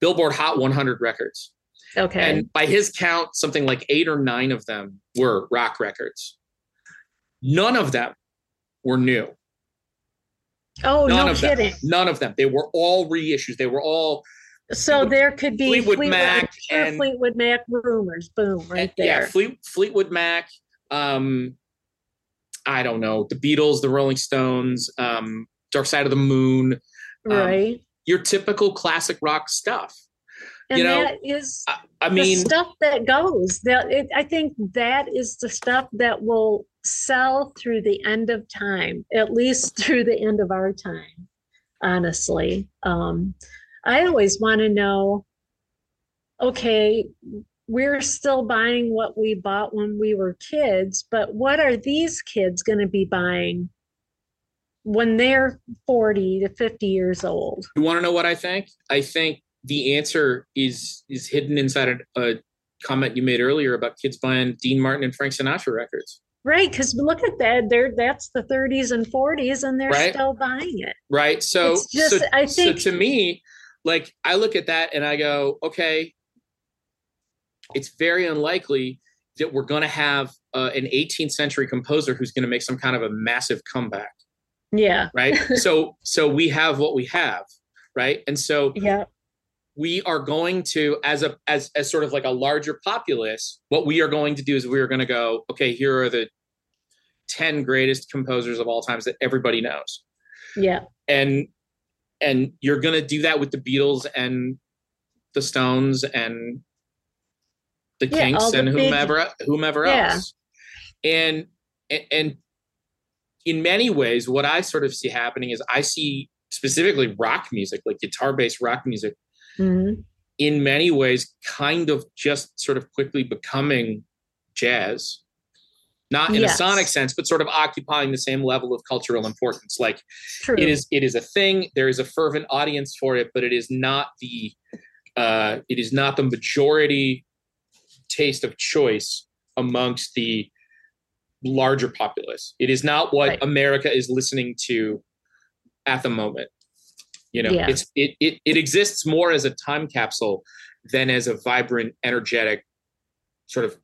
Billboard Hot 100 records. Okay. And by his count, something like eight or nine of them were rock records. None of them were new. Oh, none no of kidding. Them. None of them. They were all reissues. They were all so there could be Fleetwood, Fleetwood Mac and Fleetwood Mac Rumours. Boom, right there. Yeah, Fleet, Fleetwood Mac. Um, I don't know the Beatles, the Rolling Stones, um, Dark Side of the Moon. Um, right. Your typical classic rock stuff. And you know, that is I, I mean stuff that goes. That it, I think that is the stuff that will sell through the end of time, at least through the end of our time. Honestly, um, I always want to know okay, we're still buying what we bought when we were kids, but what are these kids going to be buying when they're 40 to 50 years old? You want to know what I think? I think the answer is is hidden inside a, a comment you made earlier about kids buying Dean Martin and Frank Sinatra records. Right, because look at that. They're that's the 30s and 40s, and they're right? still buying it. Right. So, just, so, I think so to me, like I look at that and I go, okay, it's very unlikely that we're going to have uh, an 18th century composer who's going to make some kind of a massive comeback. Yeah. Right. so so we have what we have, right? And so yeah. We are going to, as a as as sort of like a larger populace, what we are going to do is we are going to go, okay, here are the 10 greatest composers of all times that everybody knows. Yeah. And and you're going to do that with the Beatles and the Stones and the yeah, Kinks and whomever big, whomever yeah. else. And and in many ways, what I sort of see happening is I see specifically rock music, like guitar based rock music, mm-hmm. in many ways, kind of just sort of quickly becoming jazz not in yes. a sonic sense, but sort of occupying the same level of cultural importance. Like True. it is, it is a thing. There is a fervent audience for it, but it is not the, uh, it is not the majority taste of choice amongst the larger populace. It is not what right. America is listening to at the moment. You know, yeah. it's it, it it exists more as a time capsule than as a vibrant, energetic, sort of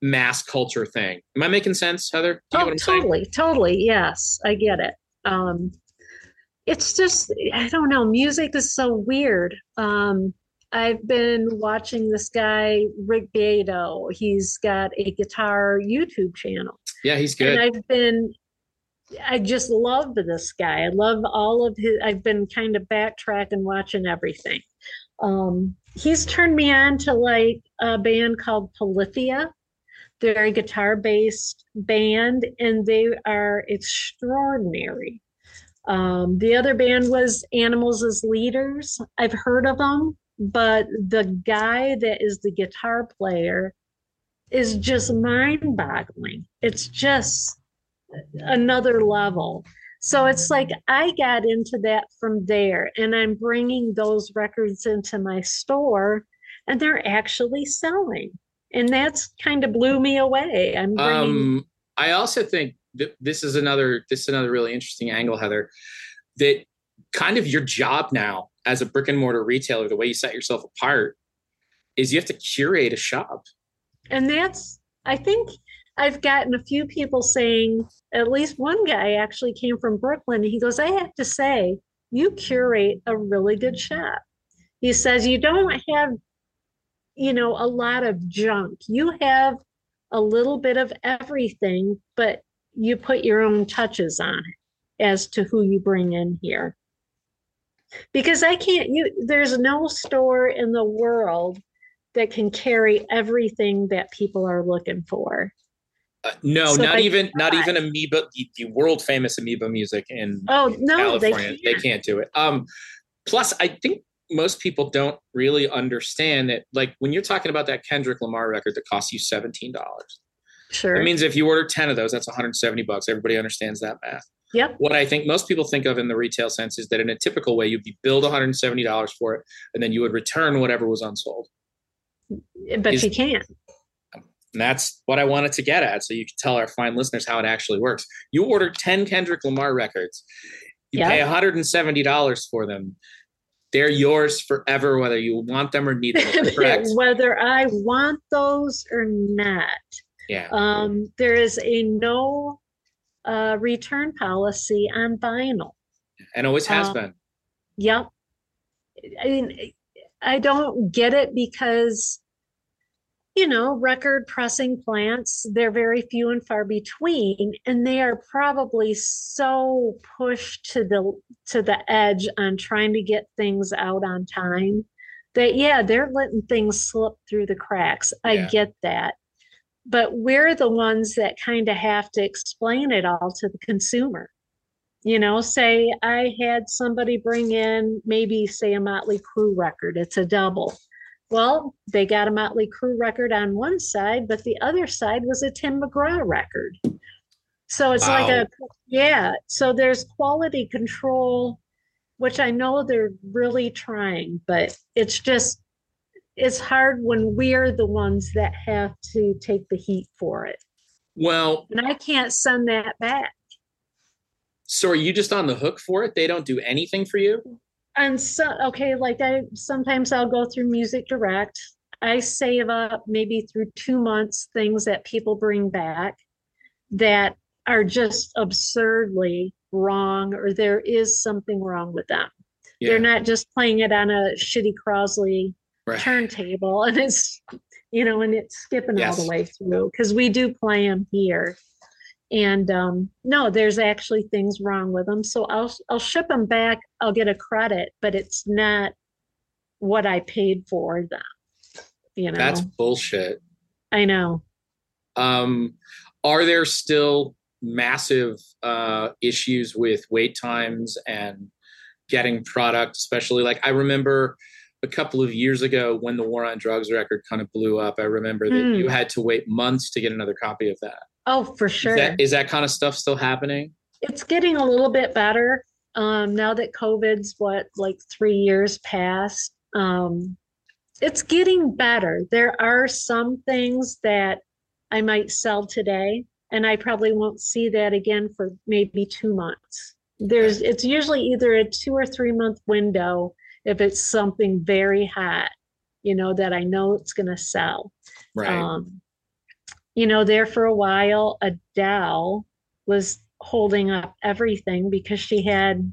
mass culture thing. Am I making sense, Heather? oh, totally, saying? totally. Yes, I get it. Um, it's just I don't know. Music is so weird. Um, I've been watching this guy Rick Beato. He's got a guitar YouTube channel. Yeah, he's good. And I've been I just love this guy. I love all of his I've been kind of backtracking watching everything. Um, he's turned me on to like a band called Polyphia. They're a guitar based band and they are extraordinary. Um, the other band was Animals as Leaders. I've heard of them, but the guy that is the guitar player is just mind boggling. It's just another level. So it's like I got into that from there, and I'm bringing those records into my store, and they're actually selling. And that's kind of blew me away. I'm bringing. Um, I also think that this is another this is another really interesting angle, Heather. That kind of your job now as a brick and mortar retailer, the way you set yourself apart is you have to curate a shop. And that's I think I've gotten a few people saying, at least one guy actually came from Brooklyn. He goes, I have to say, you curate a really good shop. He says, you don't have, you know, a lot of junk. You have a little bit of everything, but you put your own touches on it as to who you bring in here. Because I can't you there's no store in the world that can carry everything that people are looking for. Uh, no, so not even not even amoeba the, the, world famous amoeba music in oh no California. They can't. they can't do it. Um plus I think most people don't really understand that like when you're talking about that Kendrick Lamar record that costs you $17 Sure. It means if you order 10 of those, that's 170 bucks. Everybody understands that math. Yep. What I think most people think of in the retail sense is that in a typical way, you'd be billed $170 for it, and then you would return whatever was unsold. But is, you can't. And that's what I wanted to get at. So you can tell our fine listeners how it actually works. You order 10 Kendrick Lamar records, you yep. pay $170 for them. They're yours forever, whether you want them or need them. Correct. whether I want those or not. Yeah. Um, there is a no uh, return policy on vinyl. And always has um, been. Yep. I mean, I don't get it because, you know, record pressing plants, they're very few and far between, and they are probably so pushed to the to the edge on trying to get things out on time that yeah, they're letting things slip through the cracks. I yeah. get that but we're the ones that kind of have to explain it all to the consumer you know say i had somebody bring in maybe say a motley crue record it's a double well they got a motley crue record on one side but the other side was a tim mcgraw record so it's wow. like a yeah so there's quality control which i know they're really trying but it's just it's hard when we're the ones that have to take the heat for it. Well, and I can't send that back. So are you just on the hook for it? They don't do anything for you? And so okay, like I sometimes I'll go through Music Direct. I save up maybe through two months things that people bring back that are just absurdly wrong or there is something wrong with them. Yeah. They're not just playing it on a shitty Crosley right. turntable and it's you know and it's skipping yes. all the way through because we do play them here and um no there's actually things wrong with them. So i'll i'll ship them back. I'll get a credit but it's not what i paid for them you know? that's bullshit. I know. Um are there still massive uh issues with wait times and getting product especially like i remember a couple of years ago when the War on Drugs record kind of blew up, I remember that mm. you had to wait months to get another copy of that. Oh, for sure. Is that, is that kind of stuff still happening? It's getting a little bit better. Um, now that COVID's what, like three years past, um, it's getting better. There are some things that I might sell today, and I probably won't see that again for maybe two months. There's it's usually either a two or three month window if it's something very hot, you know, that I know it's gonna sell. Right. Um, you know, there for a while, Adele was holding up everything because she had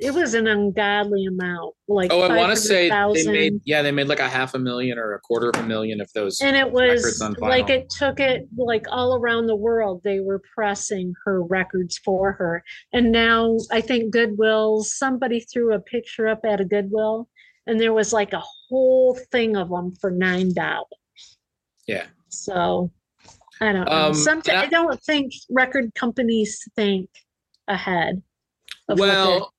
it was an ungodly amount. Like oh, I want to say 000. they made yeah they made like a half a million or a quarter of a million of those. And it was like it took it like all around the world. They were pressing her records for her, and now I think Goodwill. Somebody threw a picture up at a Goodwill, and there was like a whole thing of them for nine dollars. Yeah. So I don't know. Um, Sometimes I, I don't think record companies think ahead. Well,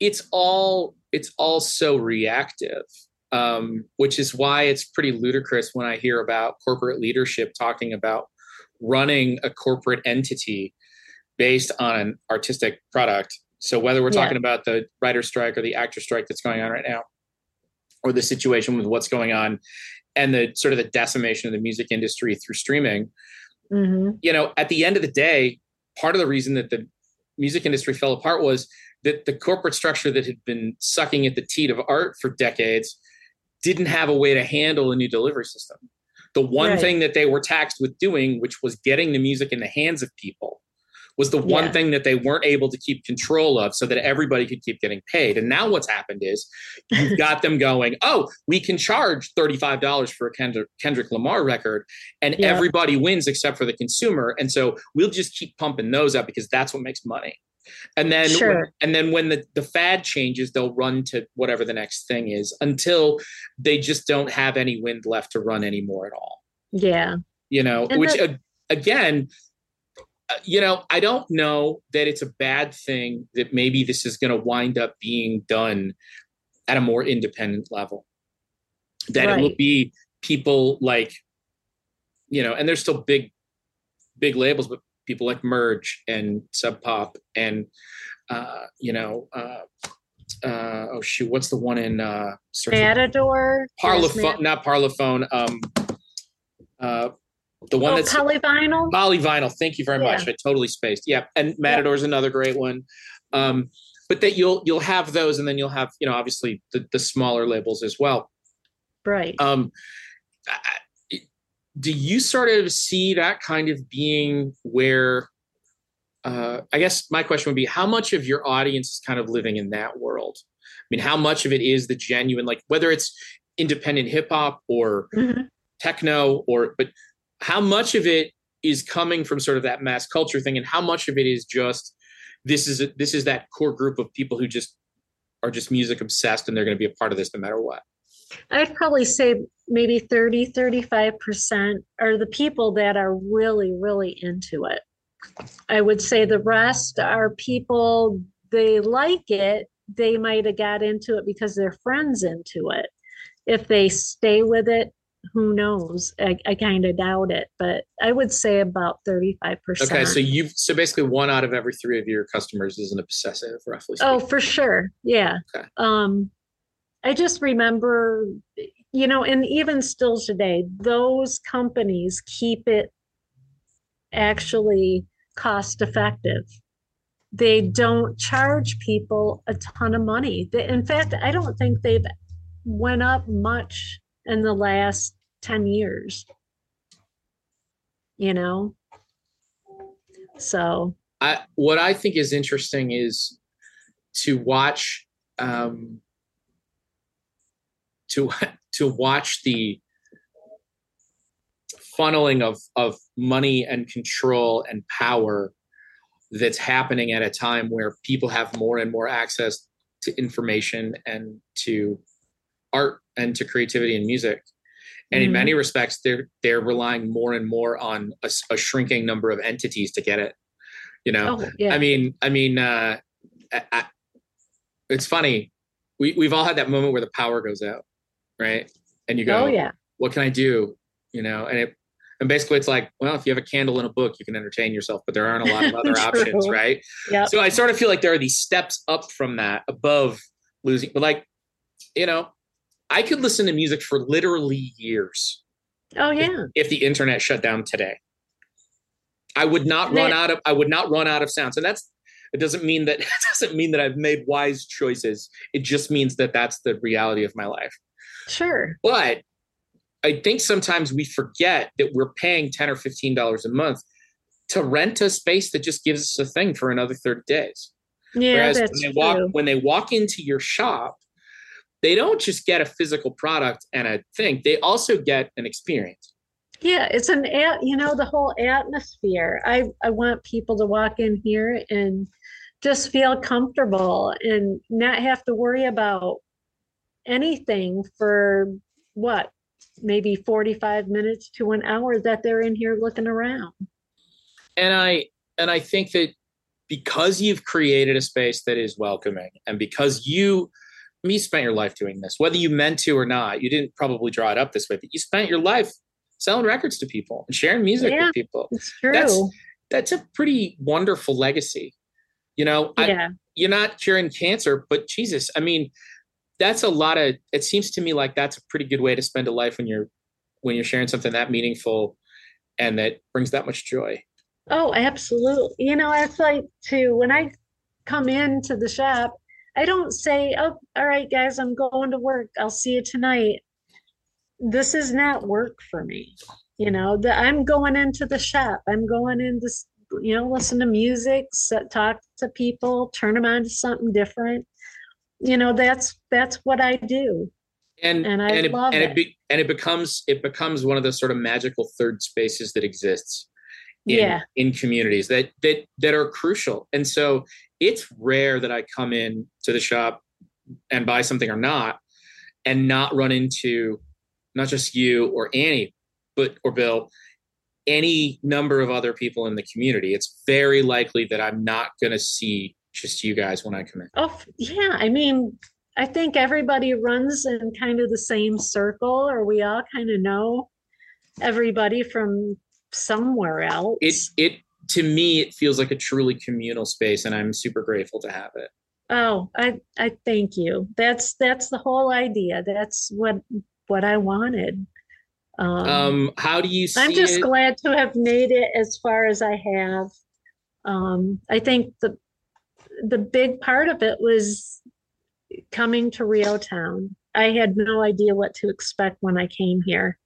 it's all it's all so reactive um, which is why it's pretty ludicrous when i hear about corporate leadership talking about running a corporate entity based on an artistic product so whether we're yeah. talking about the writer strike or the actor strike that's going on right now or the situation with what's going on and the sort of the decimation of the music industry through streaming mm-hmm. you know at the end of the day part of the reason that the music industry fell apart was that the corporate structure that had been sucking at the teat of art for decades didn't have a way to handle a new delivery system. The one right. thing that they were taxed with doing, which was getting the music in the hands of people, was the one yeah. thing that they weren't able to keep control of so that everybody could keep getting paid. And now what's happened is you've got them going, oh, we can charge $35 for a Kendrick, Kendrick Lamar record and yeah. everybody wins except for the consumer. And so we'll just keep pumping those up because that's what makes money and then sure. when, and then when the, the fad changes they'll run to whatever the next thing is until they just don't have any wind left to run anymore at all yeah you know and which uh, again you know i don't know that it's a bad thing that maybe this is going to wind up being done at a more independent level that right. it will be people like you know and there's still big big labels but people like Merge and Sub Pop and uh, you know uh, uh, oh shoot, what's the one in uh, Matador? Parlophone, not Parlophone. Um, uh, the one oh, that's polyvinyl. Polyvinyl. Thank you very yeah. much. I totally spaced. Yeah, and Matador's yeah. another great one. Um, but that you'll you'll have those, and then you'll have you know obviously the the smaller labels as well. Right. Um, I, do you sort of see that kind of being where uh, I guess my question would be how much of your audience is kind of living in that world? I mean, how much of it is the genuine, like whether it's independent hip hop or mm-hmm. techno, or but how much of it is coming from sort of that mass culture thing, and how much of it is just this is a, this is that core group of people who just are just music obsessed and they're going to be a part of this no matter what. I'd probably say maybe 30, 35% are the people that are really, really into it. I would say the rest are people, they like it. They might have got into it because their friends into it. If they stay with it, who knows? I, I kind of doubt it, but I would say about 35%. Okay, so you've so basically one out of every three of your customers is an obsessive, roughly. Oh, speaking. Oh, for sure. Yeah. Okay. Um, I just remember, you know, and even still today, those companies keep it actually cost effective. They don't charge people a ton of money. In fact, I don't think they've went up much in the last 10 years. You know? So I what I think is interesting is to watch um to to watch the funneling of of money and control and power that's happening at a time where people have more and more access to information and to art and to creativity and music and mm-hmm. in many respects they're they're relying more and more on a, a shrinking number of entities to get it you know oh, yeah. i mean i mean uh I, I, it's funny we, we've all had that moment where the power goes out right? And you go, oh yeah, what can I do? You know, and it and basically it's like, well, if you have a candle and a book, you can entertain yourself, but there aren't a lot of other options, right? Yeah. So I sort of feel like there are these steps up from that above losing, but like, you know, I could listen to music for literally years. Oh yeah. If, if the internet shut down today. I would not run out of I would not run out of sounds. And that's It doesn't mean that it doesn't mean that I've made wise choices. It just means that that's the reality of my life. Sure. But I think sometimes we forget that we're paying 10 or 15 dollars a month to rent a space that just gives us a thing for another 30 days. Yeah, Whereas that's when they true. walk when they walk into your shop, they don't just get a physical product and a thing, they also get an experience. Yeah, it's an you know the whole atmosphere. I I want people to walk in here and just feel comfortable and not have to worry about anything for what maybe 45 minutes to an hour that they're in here looking around and i and i think that because you've created a space that is welcoming and because you you spent your life doing this. Whether you meant to or not you didn't probably draw it up this way but you spent your life selling records to people and sharing music yeah, with people. it's true. That's that's a pretty wonderful legacy. You know yeah. I, you're not curing cancer but jesus i mean that's a lot of it seems to me like that's a pretty good way to spend a life when you're when you're sharing something that meaningful and that brings that much joy. Oh absolutely you know it's like too when i come into the shop i don't say oh all right guys i'm going to work. I'll see you tonight. This is not work for me you know the, i'm going into the shop. I'm going into you know listen to music set, talk to people turn them on to something different. You know that's that's what i do. And and i and it, love and it, it. be, and it becomes it becomes one of those sort of magical third spaces that exists in, yeah. in communities that that that are crucial. And so it's rare that i come in to the shop and buy something or not and not run into not just you or annie but or bill any number of other people in the community it's very likely that i'm not going to see just you guys when I come in. Oh, yeah. I mean, I think everybody runs in kind of the same circle, or we all kind of know everybody from somewhere else. It it to me it feels like a truly communal space, and I'm super grateful to have it. Oh, I I thank you. That's that's the whole idea. That's what what I wanted. Um, um how do you I'm just it? glad to have made it as far as I have. Um, I think the the big part of it was coming to REO Town. I had no idea what to expect when I came here.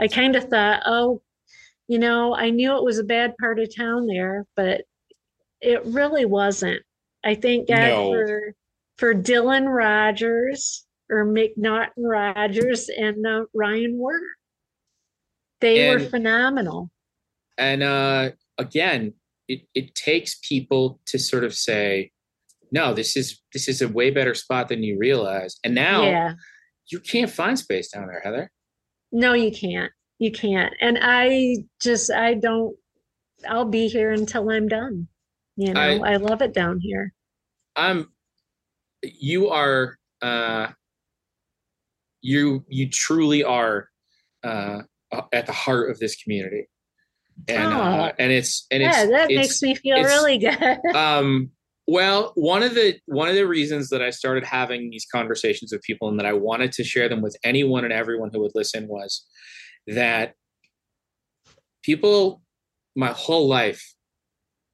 I kind of thought, oh, you know, I knew it was a bad part of town there, but it really wasn't. I thank God no. for for Dylan Rogers or McNaughton Rogers and uh, Ryan Word. They and, were phenomenal. And uh, again, it, it takes people to sort of say, no, this is this is a way better spot than you realize. And now yeah. you can't find space down there, Heather. No, you can't. You can't. And I just I don't I'll be here until I'm done. You know, I, I love it down here. I'm you are uh you you truly are uh at the heart of this community and oh. uh, and it's and yeah, that it's, makes me feel really good. um, well, one of the one of the reasons that I started having these conversations with people and that I wanted to share them with anyone and everyone who would listen was that people my whole life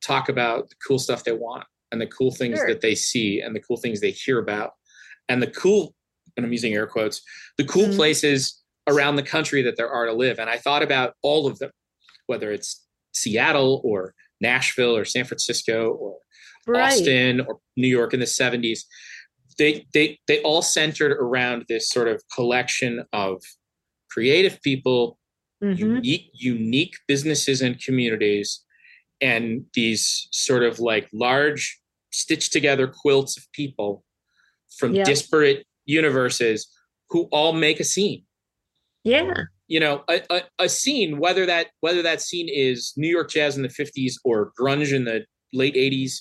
talk about the cool stuff they want and the cool things sure. that they see and the cool things they hear about and the cool and I'm using air quotes the cool mm-hmm. places around the country that there are to live and I thought about all of them whether it's Seattle or Nashville or San Francisco or right. Austin or New York in the 70s, they they they all centered around this sort of collection of creative people, mm-hmm. unique unique businesses and communities, and these sort of like large stitched together quilts of people from yep. disparate universes who all make a scene. Yeah you know a, a, a, scene whether that whether that scene is new york jazz in the 50s or grunge in the late 80s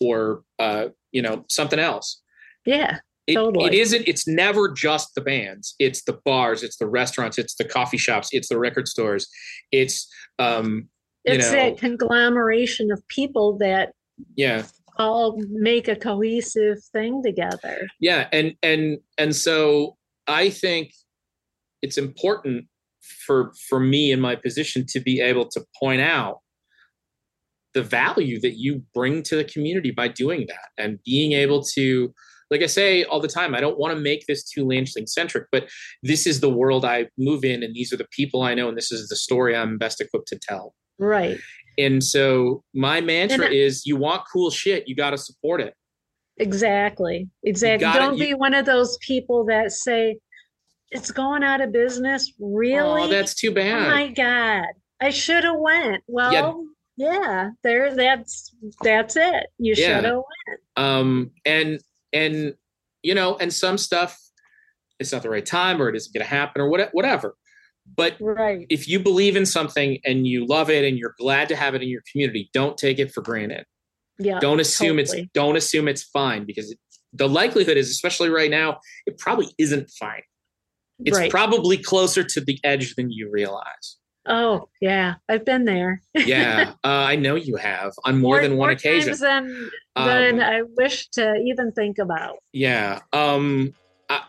or uh, you know something else yeah it, totally. it isn't it's never just the bands. It's the bars it's the restaurants it's the coffee shops it's the record stores. It's um it's you know, that conglomeration of people that yeah. all make a cohesive thing together. Yeah and and and so i think it's important for for me in my position to be able to point out the value that you bring to the community by doing that and being able to like I say all the time, I don't want to make this too Lansing centric, but this is the world I move in, and these are the people I know, and this is the story I'm best equipped to tell. Right. And so my mantra I, is you want cool shit, you got to support it. Exactly. Exactly. Gotta, don't you, be one of those people that say, it's going out of business. Really? Oh, that's too bad. Oh my God. I should have went. Well, yeah. yeah, there that's that's it. You yeah. should have went. Um and and you know, and some stuff it's not the right time or it isn't gonna happen or whatever. But right. if you believe in something and you love it and you're glad to have it in your community, don't take it for granted. Yeah. Don't assume totally. it's don't assume it's fine because it, the likelihood is, especially right now, it probably isn't fine. It's right. probably closer to the edge than you realize. Oh yeah, I've been there. yeah, uh, I know you have on more, more than one more occasion. than than um, I wish to even think about. Yeah. Um. I,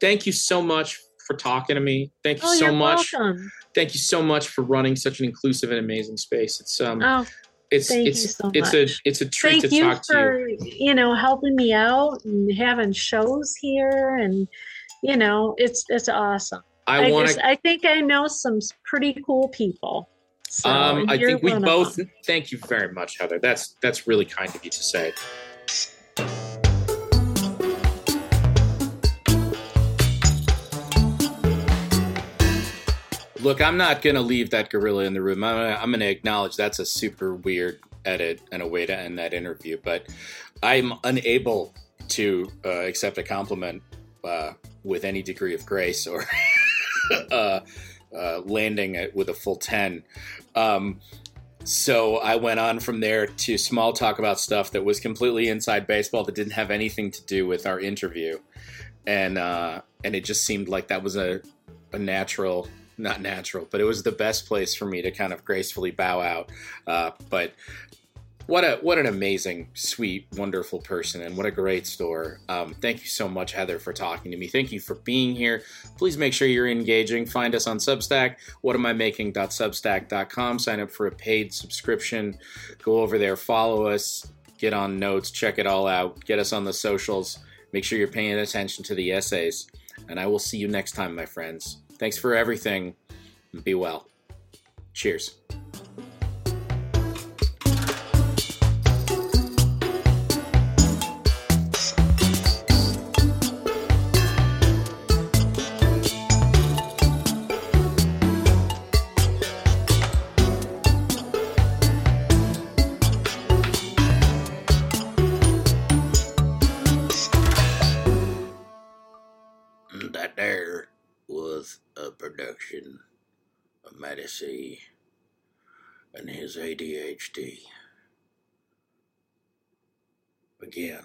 thank you so much for talking to me. Thank you oh, so much. Welcome. Thank you so much for running such an inclusive and amazing space. It's um. Oh. It's Thank it's so it's a it's a treat Thank to you talk for, to you. You know, helping me out and having shows here, and you know, it's it's awesome. I, I want to. I think I know some pretty cool people. So um, I think we both. Thank you very much, Heather. That's that's really kind of you to say. Look, I'm not going to leave that gorilla in the room. I'm going to acknowledge that's a super weird edit and a way to end that interview, but I'm unable to uh, accept a compliment uh, with any degree of grace or uh, uh, landing it with a full 10. Um, so I went on from there to small talk about stuff that was completely inside baseball that didn't have anything to do with our interview. And, uh, and it just seemed like that was a, a natural not natural, but it was the best place for me to kind of gracefully bow out. Uh, but what a what an amazing, sweet, wonderful person, and what a great store. Um, thank you so much, Heather, for talking to me. Thank you for being here. Please make sure you're engaging. Find us on Substack. What am I making.substack.com. Sign up for a paid subscription. Go over there, follow us, get on notes, check it all out. Get us on the socials. Make sure you're paying attention to the essays. And I will see you next time, my friends. Thanks for everything. Be well. Cheers. And his ADHD. Again.